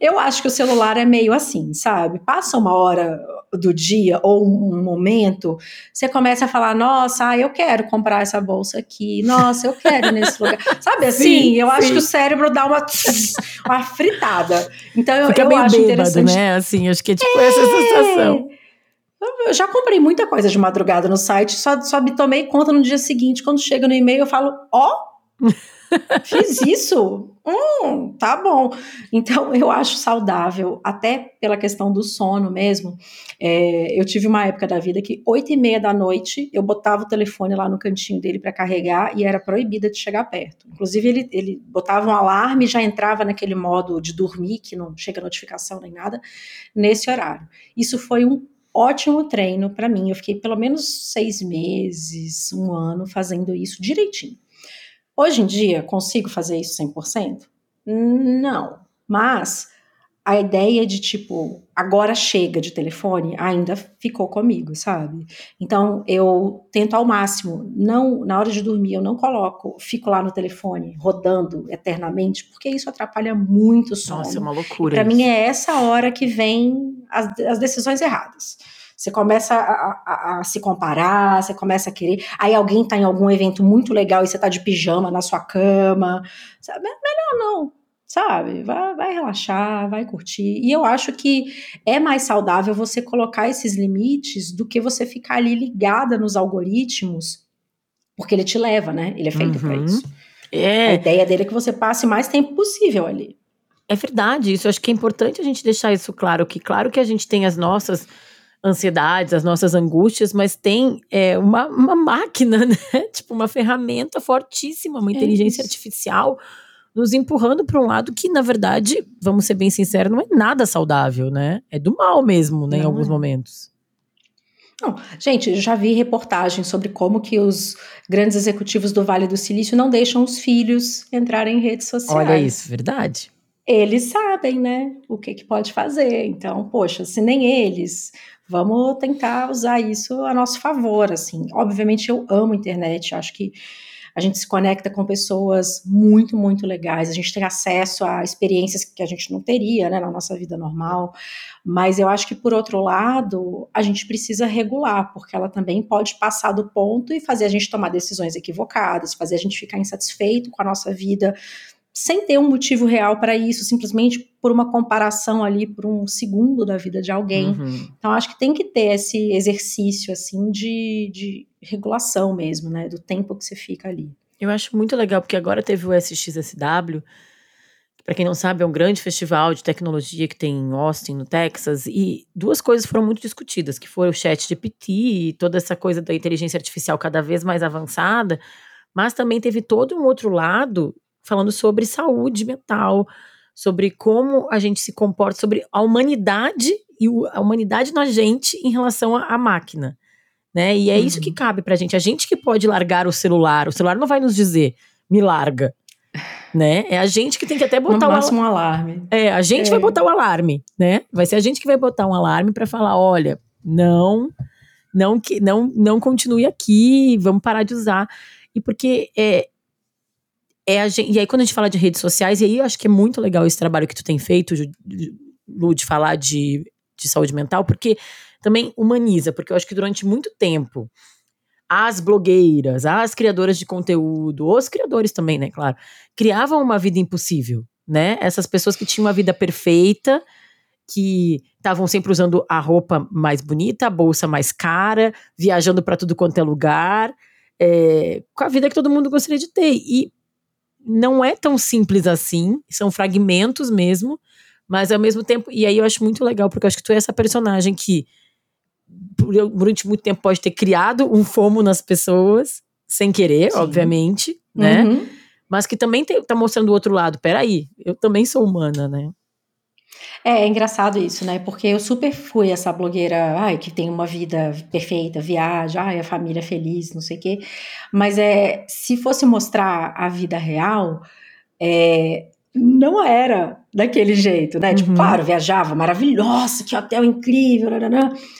Eu acho que o celular é meio assim, sabe? Passa uma hora do dia ou um momento, você começa a falar: nossa, eu quero comprar essa bolsa aqui, nossa, eu quero nesse lugar. <laughs> Sabe assim? Sim, eu sim. acho que o cérebro dá uma, <laughs> uma fritada. Então eu, Fica eu meio acho bêbado, interessante. né? Assim, acho que é tipo é... essa sensação. Eu já comprei muita coisa de madrugada no site, só, só me tomei conta no dia seguinte. Quando chega no e-mail, eu falo: ó. Oh, Fiz isso? Hum, tá bom. Então, eu acho saudável, até pela questão do sono mesmo. É, eu tive uma época da vida que, oito e meia da noite, eu botava o telefone lá no cantinho dele para carregar e era proibida de chegar perto. Inclusive, ele, ele botava um alarme e já entrava naquele modo de dormir, que não chega notificação nem nada, nesse horário. Isso foi um ótimo treino para mim. Eu fiquei pelo menos seis meses, um ano fazendo isso direitinho. Hoje em dia, consigo fazer isso 100%? Não. Mas a ideia de tipo, agora chega de telefone ainda ficou comigo, sabe? Então eu tento ao máximo, não na hora de dormir eu não coloco, fico lá no telefone rodando eternamente, porque isso atrapalha muito o sono. Nossa, é uma loucura. Para mim é essa hora que vem as, as decisões erradas. Você começa a, a, a, se comparar, você começa a querer. Aí alguém está em algum evento muito legal e você está de pijama na sua cama. Sabe? Melhor não, sabe? Vai, vai relaxar, vai curtir. E eu acho que é mais saudável você colocar esses limites do que você ficar ali ligada nos algoritmos, porque ele te leva, né? Ele é feito uhum. para isso. É. A ideia dele é que você passe mais tempo possível ali. É verdade, isso. Eu acho que é importante a gente deixar isso claro, que claro que a gente tem as nossas ansiedades, as nossas angústias, mas tem é, uma, uma máquina, <laughs> né? tipo uma ferramenta fortíssima, uma é inteligência isso. artificial nos empurrando para um lado que, na verdade, vamos ser bem sinceros, não é nada saudável, né? É do mal mesmo, né? Não em alguns é. momentos. Não, gente, já vi reportagens sobre como que os grandes executivos do Vale do Silício não deixam os filhos entrarem em redes sociais. Olha isso, verdade. Eles sabem, né, o que, que pode fazer. Então, poxa, se nem eles vamos tentar usar isso a nosso favor, assim. Obviamente eu amo internet, acho que a gente se conecta com pessoas muito, muito legais, a gente tem acesso a experiências que a gente não teria, né, na nossa vida normal, mas eu acho que, por outro lado, a gente precisa regular, porque ela também pode passar do ponto e fazer a gente tomar decisões equivocadas, fazer a gente ficar insatisfeito com a nossa vida, sem ter um motivo real para isso, simplesmente por uma comparação ali por um segundo da vida de alguém. Uhum. Então acho que tem que ter esse exercício assim de, de regulação mesmo, né, do tempo que você fica ali. Eu acho muito legal porque agora teve o SXSW, para quem não sabe, é um grande festival de tecnologia que tem em Austin, no Texas, e duas coisas foram muito discutidas, que foi o chat GPT e toda essa coisa da inteligência artificial cada vez mais avançada, mas também teve todo um outro lado falando sobre saúde mental, sobre como a gente se comporta, sobre a humanidade e o, a humanidade na gente em relação à máquina. Né? E é uhum. isso que uhum. cabe pra gente. A gente que pode largar o celular. O celular não vai nos dizer, me larga. <laughs> Né? É a gente que tem que até botar no máximo, um alarme. É, a gente é. vai botar o alarme, né? Vai ser a gente que vai botar um alarme para falar, olha, não, não que não não continue aqui, vamos parar de usar. E porque é, é gente, e aí quando a gente fala de redes sociais, e aí eu acho que é muito legal esse trabalho que tu tem feito, Lu, de falar de, de saúde mental, porque também humaniza, porque eu acho que durante muito tempo as blogueiras, as criadoras de conteúdo, os criadores também, né, claro, criavam uma vida impossível, né? Essas pessoas que tinham uma vida perfeita, que estavam sempre usando a roupa mais bonita, a bolsa mais cara, viajando para tudo quanto é lugar, é, com a vida que todo mundo gostaria de ter. E não é tão simples assim, são fragmentos mesmo, mas ao mesmo tempo, e aí eu acho muito legal, porque eu acho que tu é essa personagem que durante muito tempo pode ter criado um fomo nas pessoas, sem querer, Sim. obviamente, né? Uhum. Mas que também te, tá mostrando o outro lado. Peraí, eu também sou humana, né? É, é, engraçado isso, né? Porque eu super fui essa blogueira, ai, que tem uma vida perfeita, viaja, ai, a família feliz, não sei o quê. Mas é, se fosse mostrar a vida real, é, não era daquele jeito, né? Tipo, uhum. Tipo, claro, viajava, maravilhosa, que hotel incrível,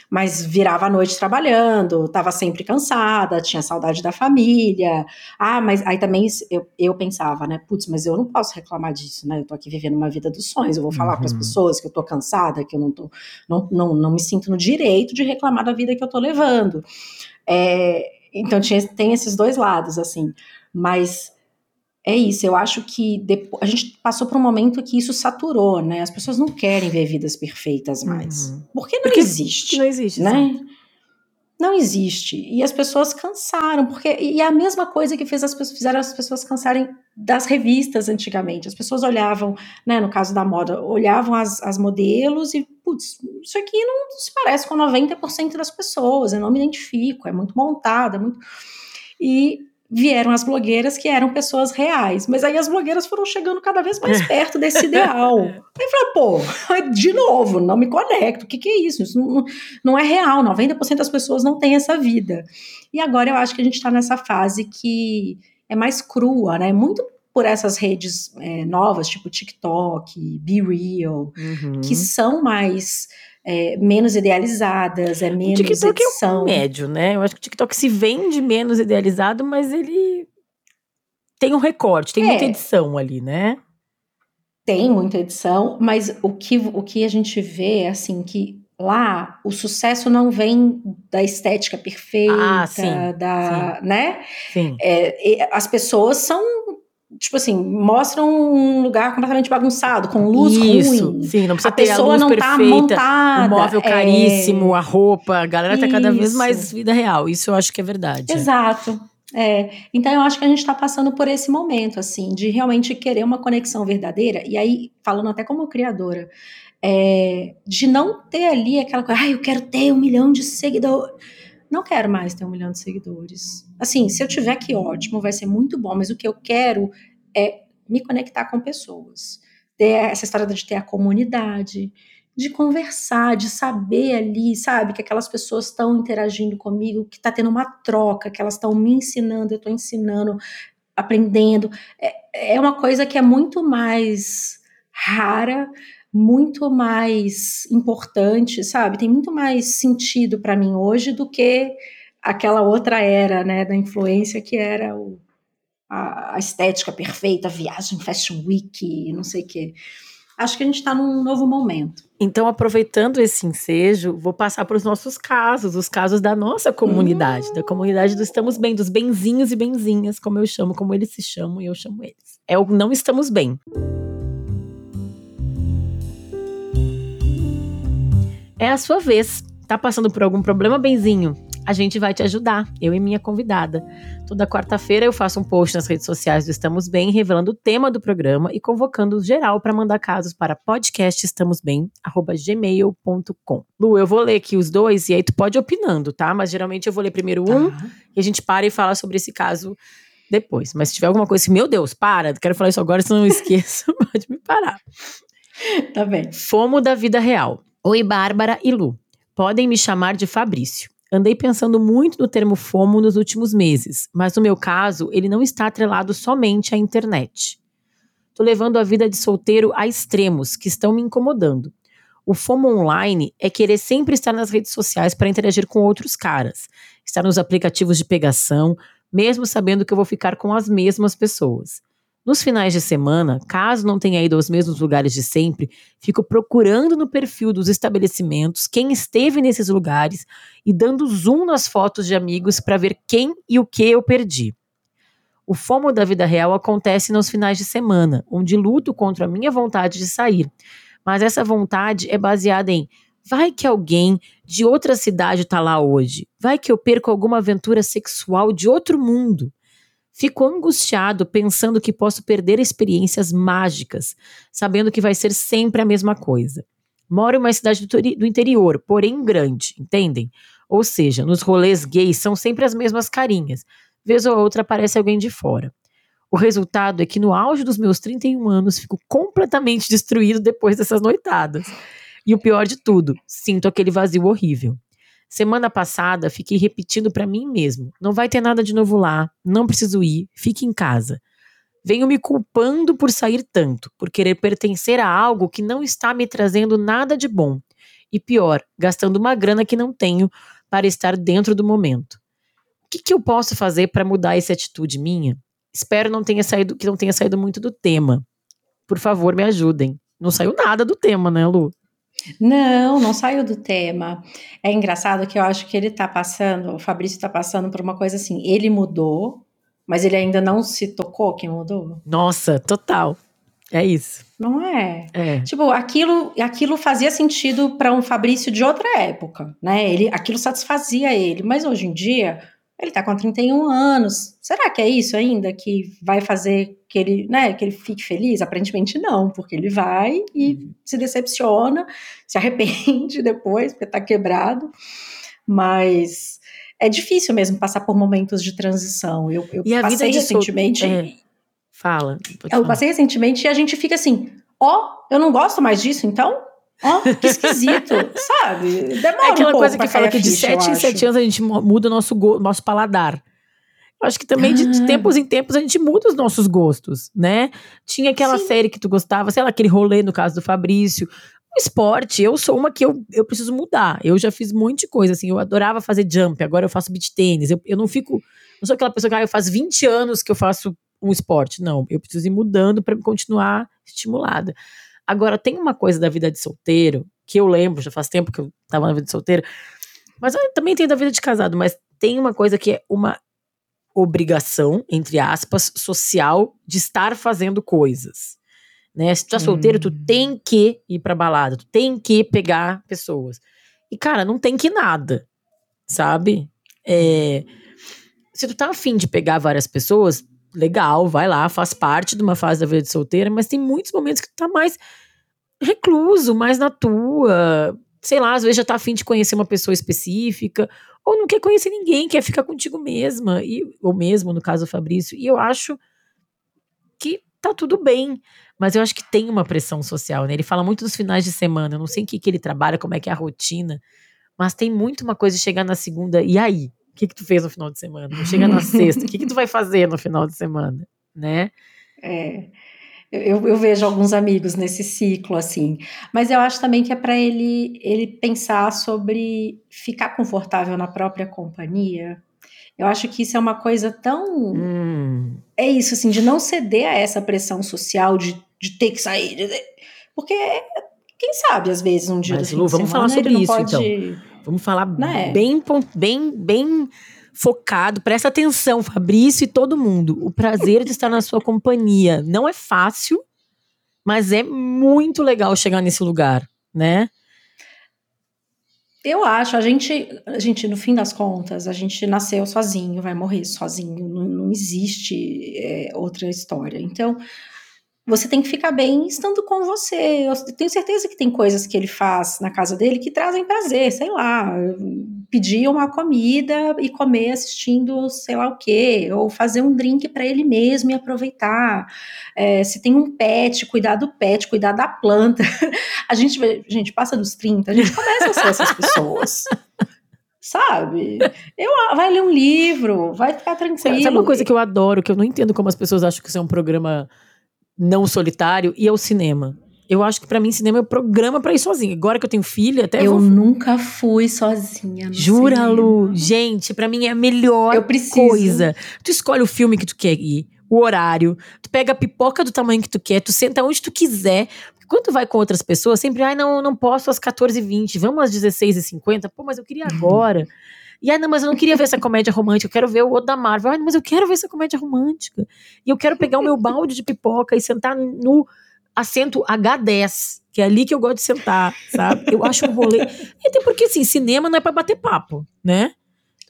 mas virava a noite trabalhando, tava sempre cansada, tinha saudade da família. Ah, mas aí também eu, eu pensava, né? Putz, mas eu não posso reclamar disso, né? Eu tô aqui vivendo uma vida dos sonhos, eu vou falar uhum. para as pessoas que eu tô cansada, que eu não tô, não, não, não me sinto no direito de reclamar da vida que eu tô levando. É, então tinha, tem esses dois lados, assim, mas é isso, eu acho que depois, a gente passou por um momento que isso saturou, né? As pessoas não querem ver vidas perfeitas mais. Uhum. Porque não porque existe. Não existe, né? Sim. Não existe. E as pessoas cansaram, porque. E é a mesma coisa que fez as pessoas, fizeram as pessoas cansarem das revistas antigamente. As pessoas olhavam, né, no caso da moda, olhavam as, as modelos e, putz, isso aqui não se parece com 90% das pessoas, eu não me identifico, é muito montada, é muito. E vieram as blogueiras que eram pessoas reais. Mas aí as blogueiras foram chegando cada vez mais <laughs> perto desse ideal. Aí eu falei, pô, <laughs> de novo, não me conecto. O que, que é isso? Isso não, não é real. 90% das pessoas não têm essa vida. E agora eu acho que a gente está nessa fase que é mais crua, né? Muito por essas redes é, novas, tipo TikTok, Be Real, uhum. que são mais é, menos idealizadas, é menos o TikTok edição. é um médio, né? Eu acho que o TikTok se vende menos idealizado, mas ele tem um recorte, tem é. muita edição ali, né? Tem muita edição, mas o que, o que a gente vê é assim que lá o sucesso não vem da estética perfeita, ah, sim, da, sim. né? Sim. É, as pessoas são tipo assim, mostram um lugar completamente bagunçado, com luz Isso, ruim. Sim, não precisa a ter pessoa a luz não tá perfeita, tá montada, o móvel é... caríssimo, a roupa, a galera tá cada vez mais vida real. Isso eu acho que é verdade. Exato. É, então eu acho que a gente está passando por esse momento, assim, de realmente querer uma conexão verdadeira, e aí, falando até como criadora, é, de não ter ali aquela coisa, ah, eu quero ter um milhão de seguidores. Não quero mais ter um milhão de seguidores. Assim, se eu tiver que ótimo, vai ser muito bom, mas o que eu quero é me conectar com pessoas. Ter essa história de ter a comunidade, de conversar, de saber ali, sabe, que aquelas pessoas estão interagindo comigo, que está tendo uma troca, que elas estão me ensinando, eu estou ensinando, aprendendo. É, é uma coisa que é muito mais rara muito mais importante, sabe? Tem muito mais sentido para mim hoje do que aquela outra era, né, da influência que era o, a, a, estética perfeita, a viagem, fashion week, não sei o quê. Acho que a gente está num novo momento. Então, aproveitando esse ensejo, vou passar para os nossos casos, os casos da nossa comunidade, hum. da comunidade do Estamos Bem, dos benzinhos e benzinhas, como eu chamo, como eles se chamam e eu chamo eles. É o Não Estamos Bem. É a sua vez. Tá passando por algum problema, benzinho? A gente vai te ajudar, eu e minha convidada. Toda quarta-feira eu faço um post nas redes sociais do Estamos Bem, revelando o tema do programa e convocando geral para mandar casos para podcastestamosbem@gmail.com. Lu, eu vou ler aqui os dois e aí tu pode ir opinando, tá? Mas geralmente eu vou ler primeiro um tá. e a gente para e fala sobre esse caso depois. Mas se tiver alguma coisa assim, meu Deus, para, quero falar isso agora, se não <laughs> esqueço, pode me parar. Tá bem. Fomo da vida real. Oi, Bárbara e Lu. Podem me chamar de Fabrício. Andei pensando muito no termo FOMO nos últimos meses, mas no meu caso, ele não está atrelado somente à internet. Tô levando a vida de solteiro a extremos que estão me incomodando. O FOMO online é querer sempre estar nas redes sociais para interagir com outros caras, estar nos aplicativos de pegação, mesmo sabendo que eu vou ficar com as mesmas pessoas. Nos finais de semana, caso não tenha ido aos mesmos lugares de sempre, fico procurando no perfil dos estabelecimentos quem esteve nesses lugares e dando zoom nas fotos de amigos para ver quem e o que eu perdi. O fomo da vida real acontece nos finais de semana, onde luto contra a minha vontade de sair. Mas essa vontade é baseada em vai que alguém de outra cidade está lá hoje, vai que eu perco alguma aventura sexual de outro mundo. Fico angustiado pensando que posso perder experiências mágicas, sabendo que vai ser sempre a mesma coisa. Moro em uma cidade do interior, porém grande, entendem? Ou seja, nos rolês gays são sempre as mesmas carinhas. Vez ou outra aparece alguém de fora. O resultado é que no auge dos meus 31 anos fico completamente <laughs> destruído depois dessas noitadas. E o pior de tudo, sinto aquele vazio horrível. Semana passada, fiquei repetindo para mim mesmo: não vai ter nada de novo lá, não preciso ir, fique em casa. Venho me culpando por sair tanto, por querer pertencer a algo que não está me trazendo nada de bom. E pior, gastando uma grana que não tenho para estar dentro do momento. O que, que eu posso fazer para mudar essa atitude minha? Espero não tenha saído, que não tenha saído muito do tema. Por favor, me ajudem. Não saiu nada do tema, né, Lu? Não, não saiu do tema. É engraçado que eu acho que ele tá passando, o Fabrício tá passando por uma coisa assim, ele mudou, mas ele ainda não se tocou que mudou. Nossa, total. É isso. Não é? é. Tipo, aquilo, aquilo fazia sentido para um Fabrício de outra época, né? Ele, aquilo satisfazia ele, mas hoje em dia ele está com 31 anos. Será que é isso ainda que vai fazer que ele, né, que ele fique feliz? Aparentemente não, porque ele vai e uhum. se decepciona, se arrepende <laughs> depois, porque está quebrado. Mas é difícil mesmo passar por momentos de transição. Eu, eu passei recentemente. É. Fala. Eu falar. passei recentemente e a gente fica assim: ó, oh, eu não gosto mais disso, então Ó, oh, que esquisito, <laughs> sabe? Demora é aquela um coisa que fala que de ficha, 7 em 7 anos a gente muda o nosso, nosso paladar. Eu acho que também de, de, ah. tempos em tempos a gente muda os nossos gostos, né? Tinha aquela Sim. série que tu gostava, sei lá, aquele rolê no caso do Fabrício. O esporte, eu sou uma que eu, eu preciso mudar. Eu já fiz um monte de coisa, assim. Eu adorava fazer jump, agora eu faço beach tênis. Eu, eu não fico. Não sou aquela pessoa que ah, eu faço 20 anos que eu faço um esporte. Não, eu preciso ir mudando para continuar estimulada. Agora, tem uma coisa da vida de solteiro, que eu lembro, já faz tempo que eu tava na vida de solteiro, mas também tem da vida de casado, mas tem uma coisa que é uma obrigação, entre aspas, social de estar fazendo coisas. Né? Se tu tá solteiro, tu hum. tem que ir pra balada, tu tem que pegar pessoas. E, cara, não tem que nada, sabe? É, se tu tá afim de pegar várias pessoas, legal, vai lá, faz parte de uma fase da vida de solteira, mas tem muitos momentos que tu tá mais recluso, mais na tua. Sei lá, às vezes já tá afim de conhecer uma pessoa específica, ou não quer conhecer ninguém, quer ficar contigo mesma, e, ou mesmo, no caso do Fabrício. E eu acho que tá tudo bem. Mas eu acho que tem uma pressão social, né? Ele fala muito dos finais de semana. Eu não sei em que, que ele trabalha, como é que é a rotina. Mas tem muito uma coisa de chegar na segunda. E aí? O que, que tu fez no final de semana? Chega na <laughs> sexta, o que, que tu vai fazer no final de semana, né? É. Eu, eu, vejo alguns amigos nesse ciclo, assim. Mas eu acho também que é para ele, ele pensar sobre ficar confortável na própria companhia. Eu acho que isso é uma coisa tão. Hum. É isso, assim, de não ceder a essa pressão social de, de ter que sair. De... Porque, quem sabe, às vezes, um dia Mas, Lu, vamos semana, falar sobre isso, pode... então. Vamos falar né? bem, bem, bem focado. Presta atenção, Fabrício e todo mundo. O prazer de estar na sua companhia não é fácil, mas é muito legal chegar nesse lugar, né? Eu acho, a gente, a gente, no fim das contas, a gente nasceu sozinho, vai morrer sozinho, não, não existe é, outra história. Então, você tem que ficar bem estando com você. Eu tenho certeza que tem coisas que ele faz na casa dele que trazem prazer, sei lá, pedir uma comida e comer assistindo sei lá o quê, ou fazer um drink para ele mesmo e aproveitar. É, se tem um pet, cuidar do pet, cuidar da planta. <laughs> A gente, a gente passa dos 30, a gente começa a ser essas pessoas. <laughs> sabe? Eu, vai ler um livro, vai ficar tranquilo. Sabe uma coisa que eu adoro, que eu não entendo como as pessoas acham que isso é um programa não solitário e é o cinema. Eu acho que para mim cinema é um programa para ir sozinha. Agora que eu tenho filha, até eu vou... nunca fui sozinha. Jura, cinema. Lu? Gente, para mim é a melhor coisa. Tu escolhe o filme que tu quer ir, o horário, tu pega a pipoca do tamanho que tu quer, tu senta onde tu quiser. Porque quando tu vai com outras pessoas, sempre, ai, não, não posso às 14h20, vamos às 16h50. Pô, mas eu queria agora. E aí, não, mas eu não queria ver essa comédia romântica, eu quero ver o outro da Marvel. Ai, mas eu quero ver essa comédia romântica. E eu quero pegar o meu balde de pipoca e sentar no assento H10, que é ali que eu gosto de sentar, sabe? Eu acho um rolê. E até porque, assim, cinema não é para bater papo, né?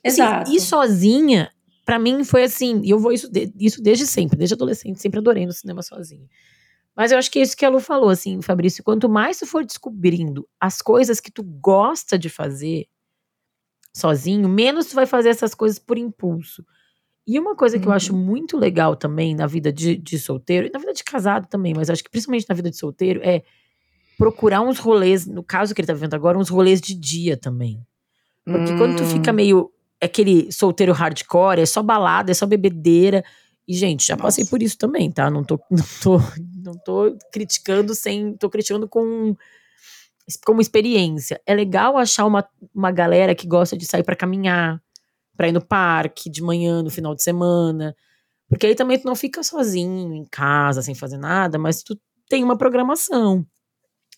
Assim, Exato. E sozinha, para mim foi assim, e eu vou isso, isso desde sempre, desde adolescente, sempre adorei no cinema sozinha. Mas eu acho que é isso que a Lu falou, assim, Fabrício, quanto mais tu for descobrindo as coisas que tu gosta de fazer, sozinho, menos tu vai fazer essas coisas por impulso. E uma coisa que eu acho uhum. muito legal também na vida de, de solteiro, e na vida de casado também, mas acho que principalmente na vida de solteiro, é procurar uns rolês, no caso que ele tá vivendo agora, uns rolês de dia também. Porque hum. quando tu fica hum. meio aquele solteiro hardcore, é só balada, é só bebedeira. E, gente, já Nossa. passei por isso também, tá? Não tô, <laughs> não tô, não tô criticando sem. tô criticando com como experiência. É legal achar uma, uma galera que gosta de sair para caminhar, para ir no parque de manhã, no final de semana. Porque aí também tu não fica sozinho em casa, sem fazer nada, mas tu tem uma programação.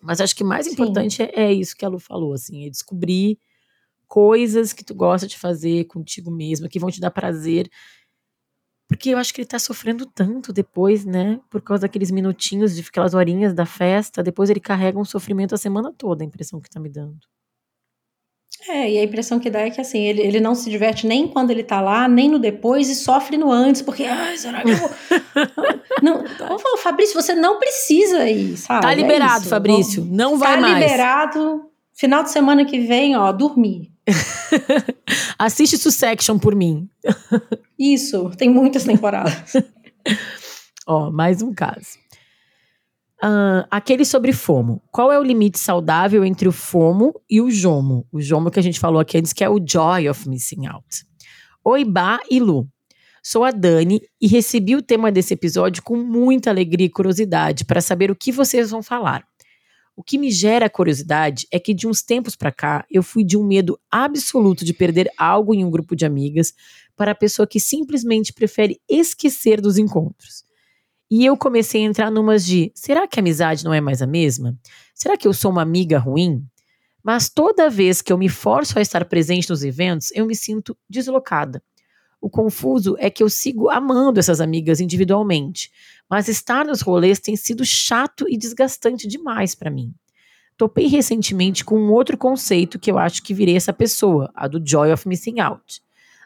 Mas acho que mais Sim. importante é, é, isso que a Lu falou, assim, é descobrir coisas que tu gosta de fazer contigo mesma, que vão te dar prazer porque eu acho que ele tá sofrendo tanto depois, né? Por causa daqueles minutinhos, de aquelas horinhas da festa. Depois ele carrega um sofrimento a semana toda, a impressão que tá me dando. É, e a impressão que dá é que assim, ele, ele não se diverte nem quando ele tá lá, nem no depois, e sofre no antes, porque, ai, será que eu vou. <laughs> não, não, Fabrício, você não precisa ir, sabe? Tá é liberado, é Fabrício. Não vai tá mais. Tá liberado. Final de semana que vem, ó, dormir. <laughs> Assiste Succession por mim. Isso, tem muitas temporadas. <laughs> Ó, mais um caso. Uh, aquele sobre FOMO. Qual é o limite saudável entre o FOMO e o JOMO? O JOMO que a gente falou aqui antes, que é o Joy of Missing Out. Oi, Bá e Lu. Sou a Dani e recebi o tema desse episódio com muita alegria e curiosidade para saber o que vocês vão falar. O que me gera curiosidade é que de uns tempos para cá eu fui de um medo absoluto de perder algo em um grupo de amigas para a pessoa que simplesmente prefere esquecer dos encontros. E eu comecei a entrar numas de: será que a amizade não é mais a mesma? Será que eu sou uma amiga ruim? Mas toda vez que eu me forço a estar presente nos eventos, eu me sinto deslocada. O confuso é que eu sigo amando essas amigas individualmente, mas estar nos rolês tem sido chato e desgastante demais para mim. Topei recentemente com um outro conceito que eu acho que virei essa pessoa, a do Joy of Missing Out.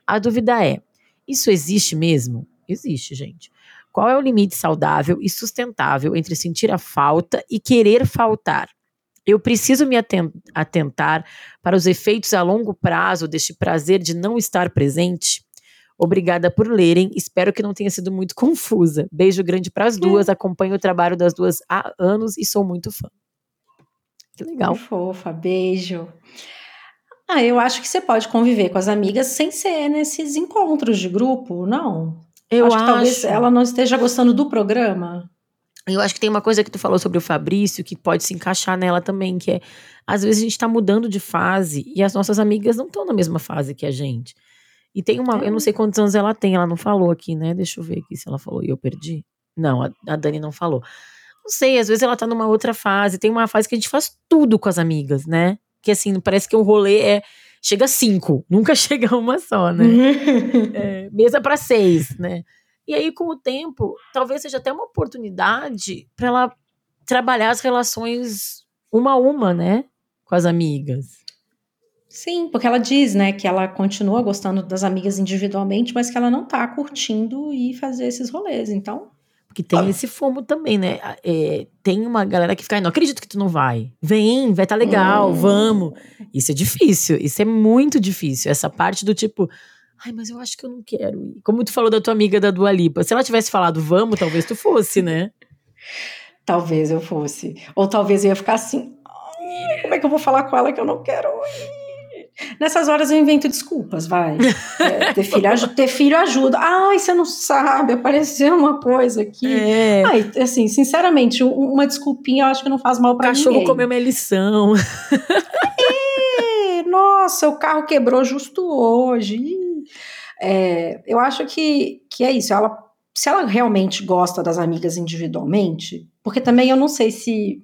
A dúvida é: isso existe mesmo? Existe, gente. Qual é o limite saudável e sustentável entre sentir a falta e querer faltar? Eu preciso me atentar para os efeitos a longo prazo deste prazer de não estar presente? Obrigada por lerem. Espero que não tenha sido muito confusa. Beijo grande para as duas. Hum. Acompanho o trabalho das duas há anos e sou muito fã. Que legal. Que fofa, beijo. Ah, eu acho que você pode conviver com as amigas sem ser nesses encontros de grupo, não? Eu acho, acho. que talvez ela não esteja gostando do programa. Eu acho que tem uma coisa que tu falou sobre o Fabrício que pode se encaixar nela também, que é às vezes a gente tá mudando de fase e as nossas amigas não estão na mesma fase que a gente. E tem uma, eu não sei quantos anos ela tem, ela não falou aqui, né? Deixa eu ver aqui se ela falou e eu perdi. Não, a, a Dani não falou. Não sei, às vezes ela tá numa outra fase. Tem uma fase que a gente faz tudo com as amigas, né? Que assim, parece que o rolê é. Chega cinco, <laughs> nunca chega uma só, né? <laughs> é, mesa para seis, né? E aí, com o tempo, talvez seja até uma oportunidade para ela trabalhar as relações uma a uma, né? Com as amigas. Sim, porque ela diz, né, que ela continua gostando das amigas individualmente, mas que ela não tá curtindo e fazer esses rolês, então. Porque tem esse fomo também, né? É, tem uma galera que fica, não acredito que tu não vai. Vem, vai estar tá legal, hum. vamos. Isso é difícil, isso é muito difícil. Essa parte do tipo, ai, mas eu acho que eu não quero ir. Como tu falou da tua amiga da Dua Lipa, se ela tivesse falado vamos, talvez tu fosse, né? Talvez eu fosse. Ou talvez eu ia ficar assim, como é que eu vou falar com ela que eu não quero ir? Nessas horas eu invento desculpas, vai. É, ter, filho, ter filho ajuda. Ai, você não sabe, apareceu uma coisa aqui. É. Ai, assim, sinceramente, uma desculpinha eu acho que não faz mal para ninguém. Cachorro comeu minha lição. É, nossa, o carro quebrou justo hoje. É, eu acho que, que é isso. Ela, se ela realmente gosta das amigas individualmente, porque também eu não sei se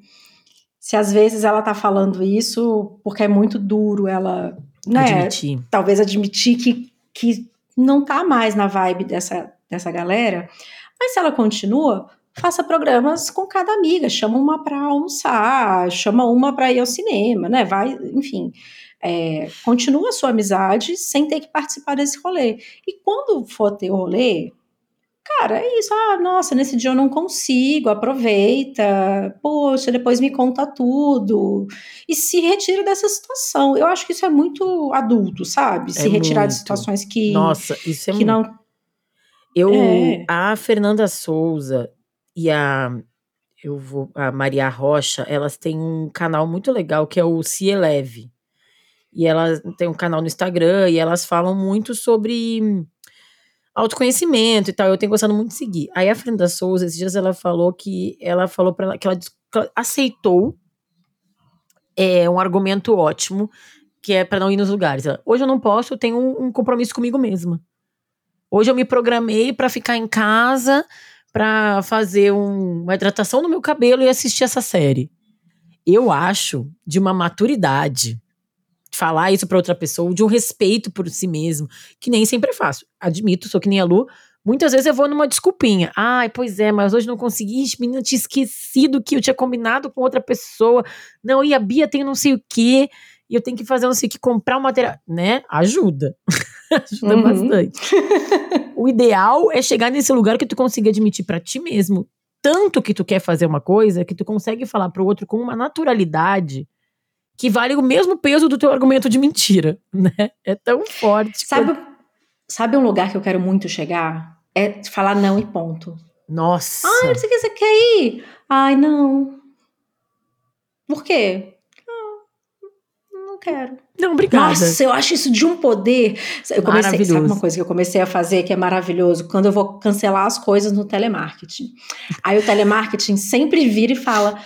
se às vezes ela tá falando isso porque é muito duro ela né, admitir. talvez admitir que, que não tá mais na vibe dessa, dessa galera, mas se ela continua, faça programas com cada amiga, chama uma para almoçar, chama uma para ir ao cinema, né? Vai, enfim, é, continua a sua amizade sem ter que participar desse rolê. E quando for ter o rolê, Cara, é isso. Ah, nossa, nesse dia eu não consigo, aproveita. Poxa, depois me conta tudo. E se retira dessa situação. Eu acho que isso é muito adulto, sabe? Se é retirar muito. de situações que. Nossa, isso é que muito. não. Eu, é. a Fernanda Souza e a eu vou a Maria Rocha, elas têm um canal muito legal que é o Se Eleve. E elas têm um canal no Instagram e elas falam muito sobre autoconhecimento e tal. Eu tenho gostado muito de seguir. Aí a Fernanda Souza, esses dias ela falou que ela falou para ela que ela, aceitou é, um argumento ótimo, que é para não ir nos lugares. Ela, Hoje eu não posso, eu tenho um, um compromisso comigo mesma. Hoje eu me programei para ficar em casa, para fazer um, uma hidratação no meu cabelo e assistir essa série. Eu acho de uma maturidade falar isso para outra pessoa, de um respeito por si mesmo, que nem sempre é fácil. Admito, sou que nem a Lu. Muitas vezes eu vou numa desculpinha. Ai, pois é, mas hoje não consegui. Menina, tinha esquecido que eu tinha combinado com outra pessoa. Não, e a Bia tem não sei o quê. E eu tenho que fazer não sei o que, comprar o material. Né? Ajuda. <laughs> Ajuda uhum. bastante. o ideal é chegar nesse lugar que tu consiga admitir para ti mesmo tanto que tu quer fazer uma coisa que tu consegue falar pro outro com uma naturalidade que vale o mesmo peso do teu argumento de mentira, <laughs> né? É tão forte. Sabe, sabe um lugar que eu quero muito chegar? É falar não e ponto. Nossa. Ai, você quer, você quer ir? Ai, não. Por quê? Ah, não quero. Não, obrigada. Nossa, eu acho isso de um poder. Eu comecei, sabe uma coisa que eu comecei a fazer que é maravilhoso? Quando eu vou cancelar as coisas no telemarketing. Aí o telemarketing sempre vira e fala: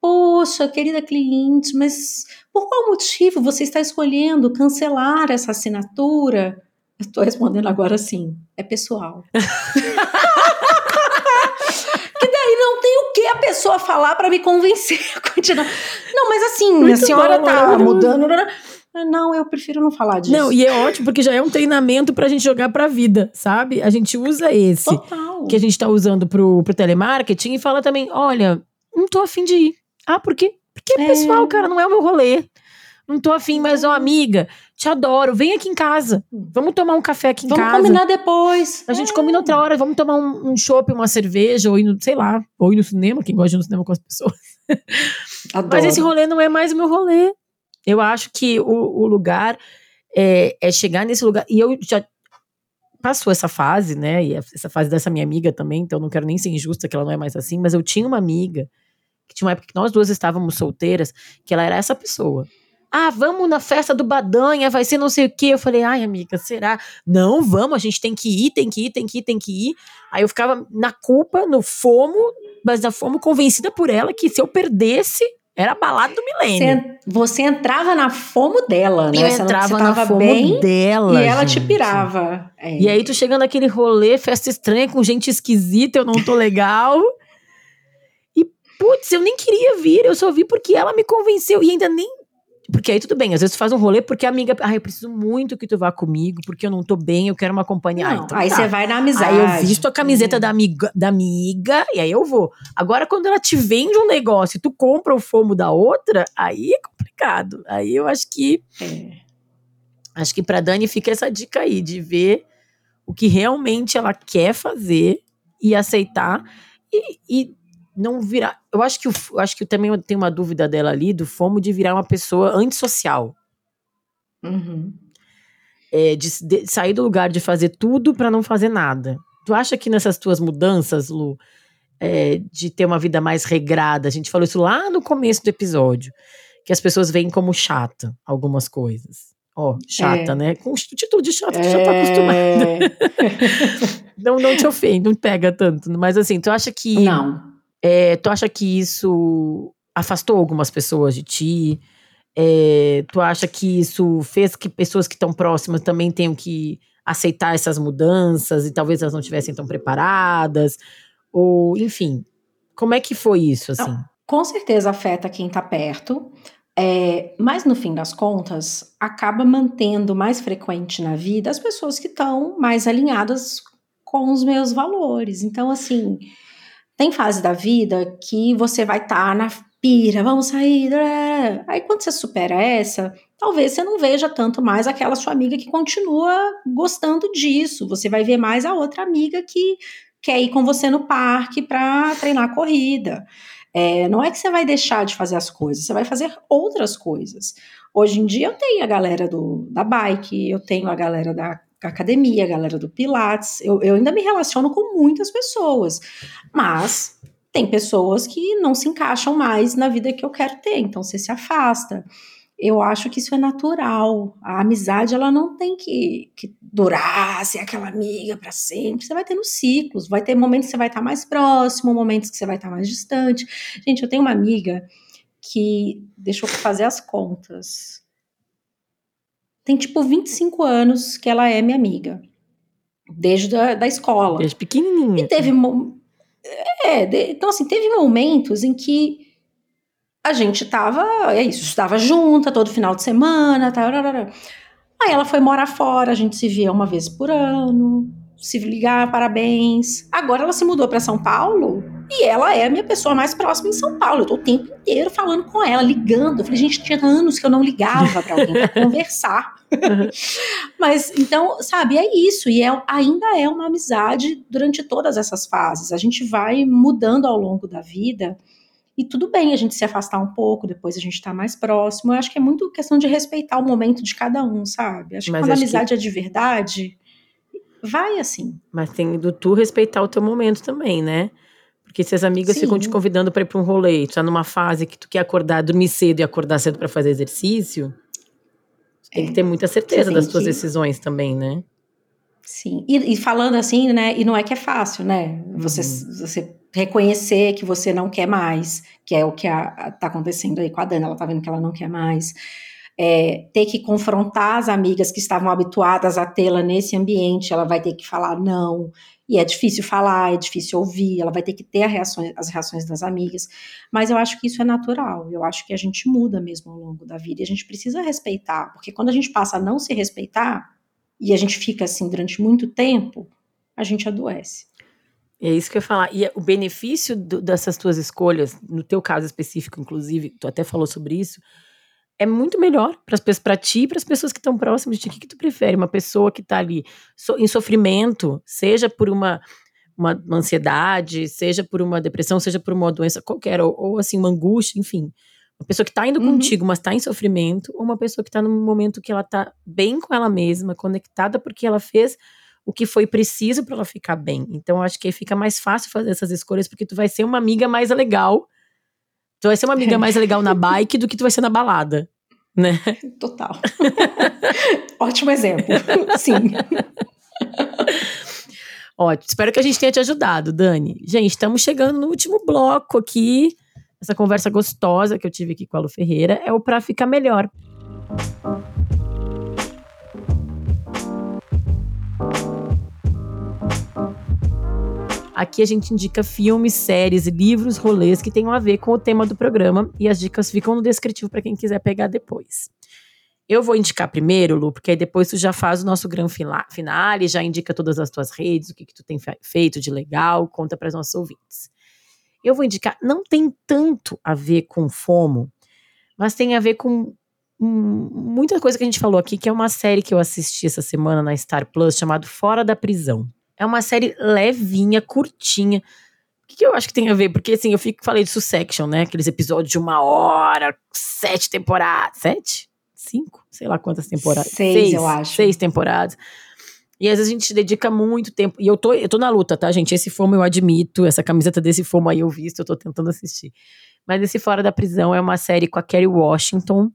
Poxa, querida cliente, mas por qual motivo você está escolhendo cancelar essa assinatura? Eu estou respondendo agora sim, é pessoal. <laughs> que daí não tem o que a pessoa falar para me convencer a continuar. Não, mas assim, Muito a senhora bom, tá mudando. Não, eu prefiro não falar disso. Não, e é ótimo porque já é um treinamento pra gente jogar pra vida, sabe? A gente usa esse Total. que a gente tá usando pro, pro telemarketing e fala também: olha, não tô afim de ir. Ah, por quê? Porque, é. pessoal, cara, não é o meu rolê. Não tô afim, mas, ó, amiga, te adoro. Vem aqui em casa. Vamos tomar um café aqui em vamos casa. Vamos combinar depois. A gente é. combina outra hora. Vamos tomar um, um chopp, uma cerveja, ou ir no, sei lá, ou ir no cinema, quem gosta de ir no cinema com as pessoas. Adoro. <laughs> Mas esse rolê não é mais o meu rolê. Eu acho que o, o lugar é, é chegar nesse lugar. E eu já passou essa fase, né? E essa fase dessa minha amiga também, então não quero nem ser injusta que ela não é mais assim, mas eu tinha uma amiga que tinha uma época que nós duas estávamos solteiras, que ela era essa pessoa. Ah, vamos na festa do Badanha, vai ser não sei o quê. Eu falei, ai, amiga, será? Não, vamos, a gente tem que ir, tem que ir, tem que ir, tem que ir. Aí eu ficava na culpa, no fomo, mas na fomo convencida por ela que se eu perdesse, era a balada do milênio. Você, você entrava na fomo dela, né? Eu você entrava na fomo bem dela. E ela gente. te pirava. É. E aí tu chegando naquele rolê, festa estranha, com gente esquisita, eu não tô legal. Putz, eu nem queria vir, eu só vi porque ela me convenceu. E ainda nem. Porque aí tudo bem, às vezes tu faz um rolê porque a amiga. Ah, eu preciso muito que tu vá comigo, porque eu não tô bem, eu quero uma companhia. Não, ah, então aí tá. você vai na amizade. Aí eu visto a camiseta é. da, amiga, da amiga e aí eu vou. Agora, quando ela te vende um negócio e tu compra o fomo da outra, aí é complicado. Aí eu acho que. É. Acho que pra Dani fica essa dica aí de ver o que realmente ela quer fazer e aceitar e, e não virar. Eu acho que, eu acho que eu também tenho uma dúvida dela ali do fomo de virar uma pessoa antissocial. Uhum. É, de, de, sair do lugar de fazer tudo para não fazer nada. Tu acha que nessas tuas mudanças, Lu, é, de ter uma vida mais regrada, a gente falou isso lá no começo do episódio, que as pessoas veem como chata algumas coisas. Ó, oh, chata, é. né? Com o título de chata, é. tu já tá acostumada. <laughs> não, não te ofende, não pega tanto. Mas assim, tu acha que. Não. É, tu acha que isso afastou algumas pessoas de ti? É, tu acha que isso fez que pessoas que estão próximas também tenham que aceitar essas mudanças e talvez elas não estivessem tão preparadas? Ou, enfim, como é que foi isso, assim? Não, com certeza afeta quem está perto, é, mas no fim das contas, acaba mantendo mais frequente na vida as pessoas que estão mais alinhadas com os meus valores. Então, assim, tem fase da vida que você vai estar tá na pira, vamos sair. Aí quando você supera essa, talvez você não veja tanto mais aquela sua amiga que continua gostando disso. Você vai ver mais a outra amiga que quer ir com você no parque para treinar corrida. É, não é que você vai deixar de fazer as coisas, você vai fazer outras coisas. Hoje em dia eu tenho a galera do, da bike, eu tenho a galera da academia, a galera do Pilates, eu, eu ainda me relaciono com muitas pessoas, mas tem pessoas que não se encaixam mais na vida que eu quero ter, então você se afasta eu acho que isso é natural. A amizade ela não tem que, que durar, ser aquela amiga para sempre. Você vai ter nos ciclos, vai ter momentos que você vai estar mais próximo, momentos que você vai estar mais distante. Gente, eu tenho uma amiga que, deixa eu fazer as contas, tem tipo 25 anos que ela é minha amiga, desde a, da escola. Desde pequenininha. E teve, é, de, então assim, teve momentos em que a gente tava, é isso, estava junta todo final de semana, tá, Aí ela foi morar fora, a gente se via uma vez por ano, se ligar, parabéns. Agora ela se mudou para São Paulo e ela é a minha pessoa mais próxima em São Paulo. Eu tô o tempo inteiro falando com ela, ligando. Eu falei, gente, tinha anos que eu não ligava para alguém para <laughs> conversar. Mas então, sabe, é isso. E é, ainda é uma amizade durante todas essas fases. A gente vai mudando ao longo da vida. E tudo bem a gente se afastar um pouco, depois a gente tá mais próximo. Eu acho que é muito questão de respeitar o momento de cada um, sabe? Acho Mas que quando a amizade que... é de verdade, vai assim. Mas tem do tu respeitar o teu momento também, né? Porque se as amigas Sim. ficam te convidando para ir para um rolê, tu tá numa fase que tu quer acordar, dormir cedo e acordar cedo para fazer exercício, tem que é, ter muita certeza das tuas que... decisões também, né? Sim. E, e, falando assim, né? E não é que é fácil, né? Você, uhum. você reconhecer que você não quer mais, que é o que está acontecendo aí com a Dana, ela está vendo que ela não quer mais. É, ter que confrontar as amigas que estavam habituadas a tê-la nesse ambiente, ela vai ter que falar não, e é difícil falar, é difícil ouvir, ela vai ter que ter as reações das amigas, mas eu acho que isso é natural, eu acho que a gente muda mesmo ao longo da vida, e a gente precisa respeitar, porque quando a gente passa a não se respeitar, e a gente fica assim durante muito tempo, a gente adoece. É isso que eu ia falar. E o benefício do, dessas tuas escolhas, no teu caso específico, inclusive, tu até falou sobre isso, é muito melhor para ti e para as pessoas que estão próximas de ti. O que, que tu prefere? Uma pessoa que está ali so, em sofrimento, seja por uma, uma, uma, ansiedade, seja por uma depressão, seja por uma doença qualquer, ou, ou assim, uma angústia, enfim. Uma pessoa que está indo uhum. contigo, mas está em sofrimento, ou uma pessoa que está num momento que ela está bem com ela mesma, conectada porque ela fez o que foi preciso para ela ficar bem. Então acho que fica mais fácil fazer essas escolhas porque tu vai ser uma amiga mais legal. Tu vai ser uma amiga mais legal na bike do que tu vai ser na balada, né? Total. <laughs> Ótimo exemplo. Sim. Ótimo. Espero que a gente tenha te ajudado, Dani. Gente, estamos chegando no último bloco aqui. Essa conversa gostosa que eu tive aqui com a Lu Ferreira é o Pra Ficar Melhor. Aqui a gente indica filmes, séries, livros, rolês que tenham a ver com o tema do programa e as dicas ficam no descritivo para quem quiser pegar depois. Eu vou indicar primeiro, Lu, porque aí depois tu já faz o nosso grande finale, já indica todas as tuas redes, o que, que tu tem feito de legal, conta para os nossos ouvintes. Eu vou indicar, não tem tanto a ver com FOMO, mas tem a ver com muita coisa que a gente falou aqui, que é uma série que eu assisti essa semana na Star Plus, chamado Fora da Prisão. É uma série levinha, curtinha, que, que eu acho que tem a ver? Porque assim, eu fico, falei de Succession, né? Aqueles episódios de uma hora, sete temporadas. Sete? Cinco? Sei lá quantas temporadas. Seis, seis eu acho. Seis temporadas. E às vezes a gente dedica muito tempo. E eu tô, eu tô na luta, tá, gente? Esse fomo eu admito, essa camiseta desse fomo aí eu visto, eu tô tentando assistir. Mas esse Fora da Prisão é uma série com a Kerry Washington,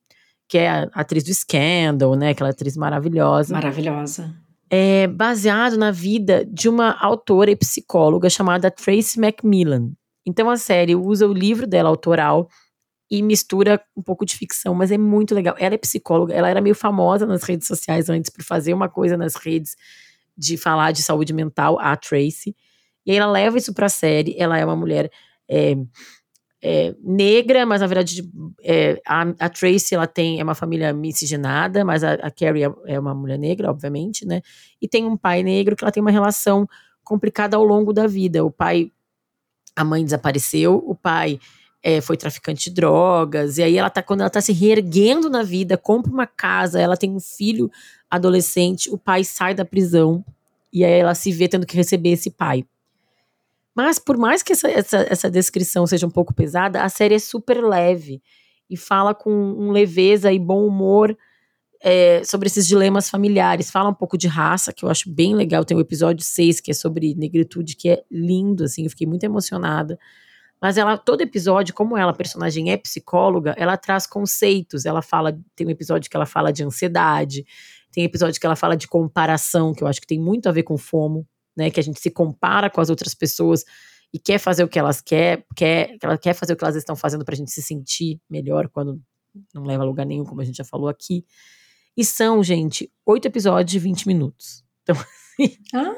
que é a atriz do Scandal, né? Aquela atriz maravilhosa. Maravilhosa. É baseado na vida de uma autora e psicóloga chamada Tracy Macmillan. Então a série usa o livro dela autoral e mistura um pouco de ficção, mas é muito legal. Ela é psicóloga, ela era meio famosa nas redes sociais antes por fazer uma coisa nas redes de falar de saúde mental, a Tracy. E aí ela leva isso pra série. Ela é uma mulher é, é, negra, mas na verdade é, a, a, Tracy ela tem é uma família miscigenada, mas a, a Carrie é, é, uma mulher negra, obviamente, né? E tem um pai negro que ela tem uma relação complicada ao longo da vida. O pai, a mãe desapareceu, o pai é, foi traficante de drogas, e aí ela tá, quando ela tá se reerguendo na vida, compra uma casa, ela tem um filho adolescente, o pai sai da prisão, e aí ela se vê tendo que receber esse pai. Mas por mais que essa, essa, essa descrição seja um pouco pesada, a série é super leve e fala com um leveza e bom humor é, sobre esses dilemas familiares. Fala um pouco de raça, que eu acho bem legal. Tem o episódio 6, que é sobre negritude, que é lindo, assim, eu fiquei muito emocionada. Mas ela, todo episódio, como ela, a personagem é psicóloga, ela traz conceitos. Ela fala, tem um episódio que ela fala de ansiedade, tem episódio que ela fala de comparação, que eu acho que tem muito a ver com fomo né? Que a gente se compara com as outras pessoas e quer fazer o que elas quer, quer, ela quer fazer o que elas estão fazendo para a gente se sentir melhor quando não leva a lugar nenhum, como a gente já falou aqui. E são, gente, oito episódios de 20 minutos. Então, <laughs> assim. Ah,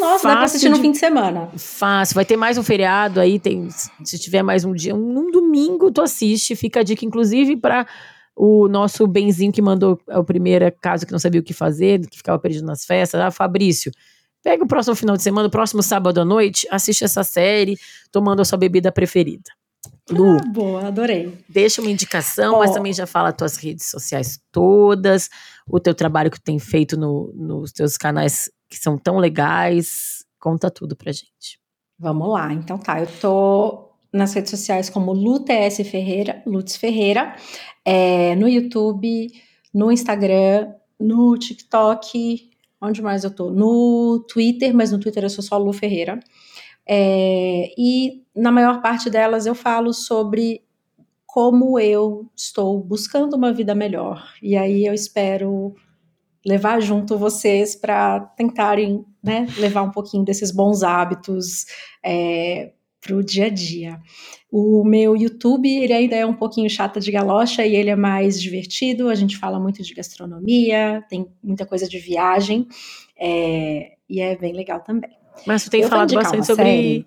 nossa, dá pra assistir no fim de semana. Fácil. Vai ter mais um feriado aí, tem, se tiver mais um dia, um, domingo tu assiste. Fica a dica, inclusive, para o nosso Benzinho que mandou o primeiro caso que não sabia o que fazer, que ficava perdido nas festas. Ah, Fabrício, Pega o próximo final de semana, o próximo sábado à noite, assiste essa série, tomando a sua bebida preferida. Lu, ah, boa, adorei. Deixa uma indicação, oh. mas também já fala as tuas redes sociais todas, o teu trabalho que tu tem feito no, nos teus canais que são tão legais. Conta tudo pra gente. Vamos lá, então tá. Eu tô nas redes sociais como LuTS Ferreira, Lutz Ferreira, é, no YouTube, no Instagram, no TikTok, Onde mais eu tô? No Twitter, mas no Twitter eu sou só Lu Ferreira. É, e na maior parte delas eu falo sobre como eu estou buscando uma vida melhor. E aí eu espero levar junto vocês para tentarem né, levar um pouquinho desses bons hábitos é, para o dia a dia. O meu YouTube, ele ainda é um pouquinho chata de galocha e ele é mais divertido. A gente fala muito de gastronomia, tem muita coisa de viagem é, e é bem legal também. Mas você tem Eu falado bastante sobre,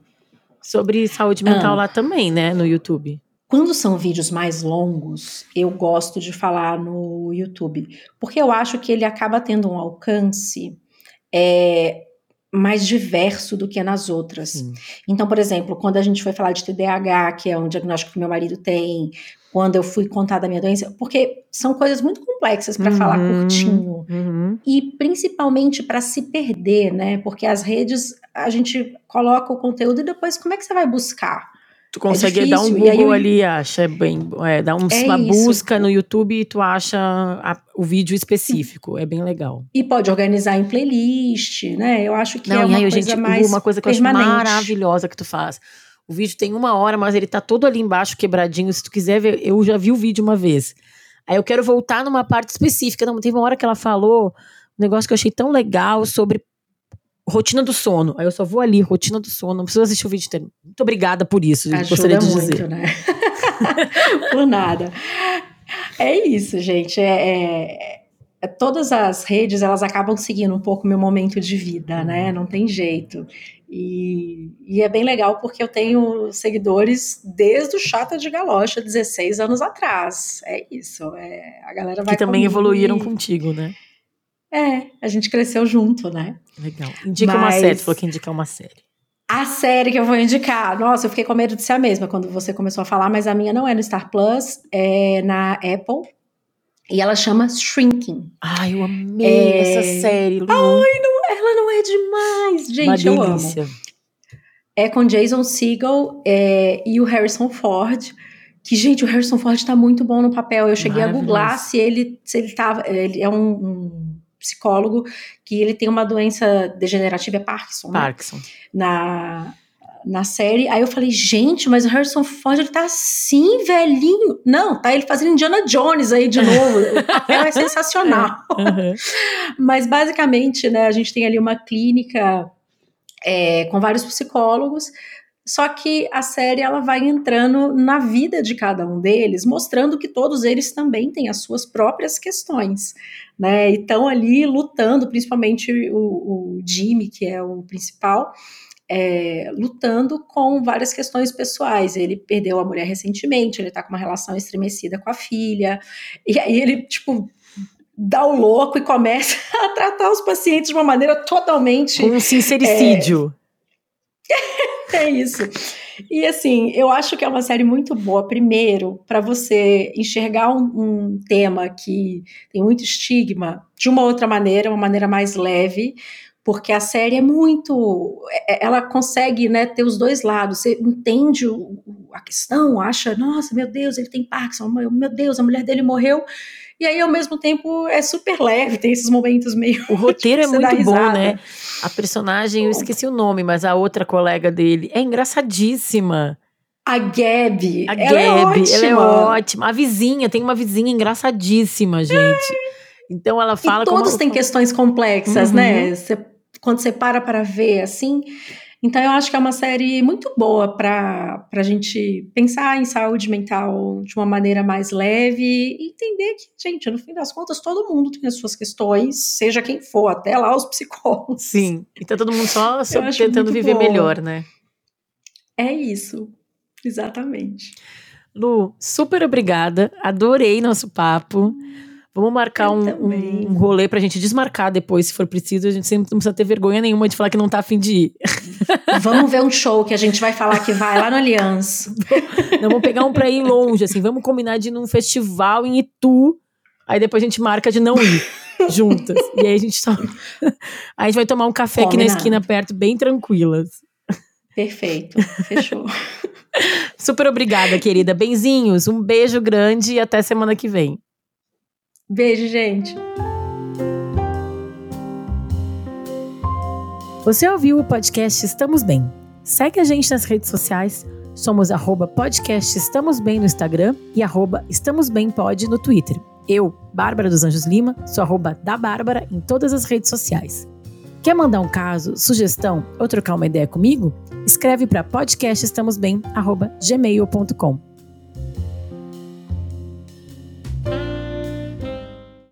sobre saúde mental ah, lá também, né, no YouTube. Quando são vídeos mais longos, eu gosto de falar no YouTube, porque eu acho que ele acaba tendo um alcance é, mais diverso do que nas outras. Sim. Então, por exemplo, quando a gente foi falar de TDAH, que é um diagnóstico que meu marido tem, quando eu fui contar da minha doença, porque são coisas muito complexas para uhum, falar curtinho uhum. e principalmente para se perder, né? Porque as redes a gente coloca o conteúdo e depois como é que você vai buscar? Tu consegue é dar um Google eu... ali, acha bem, é, dá um, é uma isso. busca no YouTube e tu acha a, o vídeo específico, é bem legal. E pode organizar em playlist, né? Eu acho que Não, é uma coisa gente, mais uma coisa que permanente. eu acho maravilhosa que tu faz. O vídeo tem uma hora, mas ele tá todo ali embaixo quebradinho. Se tu quiser ver, eu já vi o vídeo uma vez. Aí eu quero voltar numa parte específica. Não, teve uma hora que ela falou um negócio que eu achei tão legal sobre rotina do sono. Aí eu só vou ali, rotina do sono. Não preciso assistir o vídeo inteiro. Muito obrigada por isso. Ajuda gostaria de muito, dizer. né? <laughs> por nada. É isso, gente. É, é, é, todas as redes elas acabam seguindo um pouco meu momento de vida, né? Uhum. Não tem jeito. E, e, é bem legal porque eu tenho seguidores desde o Chata de Galocha, 16 anos atrás. É isso. É, a galera vai Que também evoluíram contigo, né? É, a gente cresceu junto, né? Legal. Indica Mas... uma série, tu falou que indica uma série. A série que eu vou indicar, nossa, eu fiquei com medo de ser a mesma quando você começou a falar, mas a minha não é no Star Plus, é na Apple. E ela chama Shrinking. Ai, eu amei é... essa série, Lu. Ai, não, ela não é demais, gente, Uma eu delícia. amo. É com Jason Segel é, e o Harrison Ford. Que, gente, o Harrison Ford tá muito bom no papel. Eu cheguei a googlar se ele, se ele tava. Ele é um, um psicólogo que ele tem uma doença degenerativa, é Parkinson. Né? Parkinson. Né? Na, na série. Aí eu falei, gente, mas o Harrison Ford ele tá assim, velhinho. Não, tá ele fazendo Indiana Jones aí de <laughs> novo. o papel é sensacional. Uhum. <laughs> Mas basicamente, né, a gente tem ali uma clínica é, com vários psicólogos. Só que a série ela vai entrando na vida de cada um deles, mostrando que todos eles também têm as suas próprias questões, né? E estão ali lutando, principalmente o, o Jimmy, que é o principal, é, lutando com várias questões pessoais. Ele perdeu a mulher recentemente, ele está com uma relação estremecida com a filha, e aí ele, tipo, dá o louco e começa <laughs> a tratar os pacientes de uma maneira totalmente. Um sincericídio. É, <laughs> <laughs> é isso. E assim, eu acho que é uma série muito boa, primeiro, para você enxergar um, um, tema que tem muito estigma de uma outra maneira, uma maneira mais leve, porque a série é muito. É, é, ela consegue né, ter os dois lados. Você entende o, a questão, acha, nossa, meu Deus, ele tem Parkinson, meu Deus, a mulher dele morreu. E aí, ao mesmo tempo, é super leve, tem esses momentos meio. O roteiro <laughs> é muito bom, né? A personagem, eu esqueci o nome, mas a outra colega dele é engraçadíssima. A Gabi. A ela Gabi, é ela é ótima. A vizinha, tem uma vizinha engraçadíssima, gente. É. Então ela fala. E todos têm questões complexas, né? uhum. né? Você quando você para para ver assim. Então, eu acho que é uma série muito boa para a gente pensar em saúde mental de uma maneira mais leve e entender que, gente, no fim das contas, todo mundo tem as suas questões, seja quem for, até lá os psicólogos. Sim, então todo mundo só, <laughs> só tentando viver boa. melhor, né? É isso, exatamente. Lu, super obrigada, adorei nosso papo. Vamos marcar um, um, um, rolê pra gente desmarcar depois, se for preciso. A gente sempre não precisa ter vergonha nenhuma de falar que não tá afim de ir. <laughs> Vamos ver um show que a gente vai falar que vai lá no Allianz. Não, vamos pegar um pra ir longe, assim. Vamos combinar de ir num festival em Itu. Aí depois a gente marca de não ir <laughs> juntas. E aí a gente só. Aí <laughs> a gente vai tomar um café aqui na esquina perto, bem tranquilas. Perfeito. Fechou. Super obrigada, querida. Benzinhos, um beijo grande e até semana que vem. Beijo, gente. Você ouviu o podcast Estamos Bem? Segue a gente nas redes sociais. Somos arroba podcast Estamos Bem no Instagram e arroba Estamos Bem Pod no Twitter. Eu, Bárbara dos Anjos Lima, sou arroba da Bárbara em todas as redes sociais. Quer mandar um caso, sugestão ou trocar uma ideia comigo? Escreve para podcastestamosbem@gmail.com.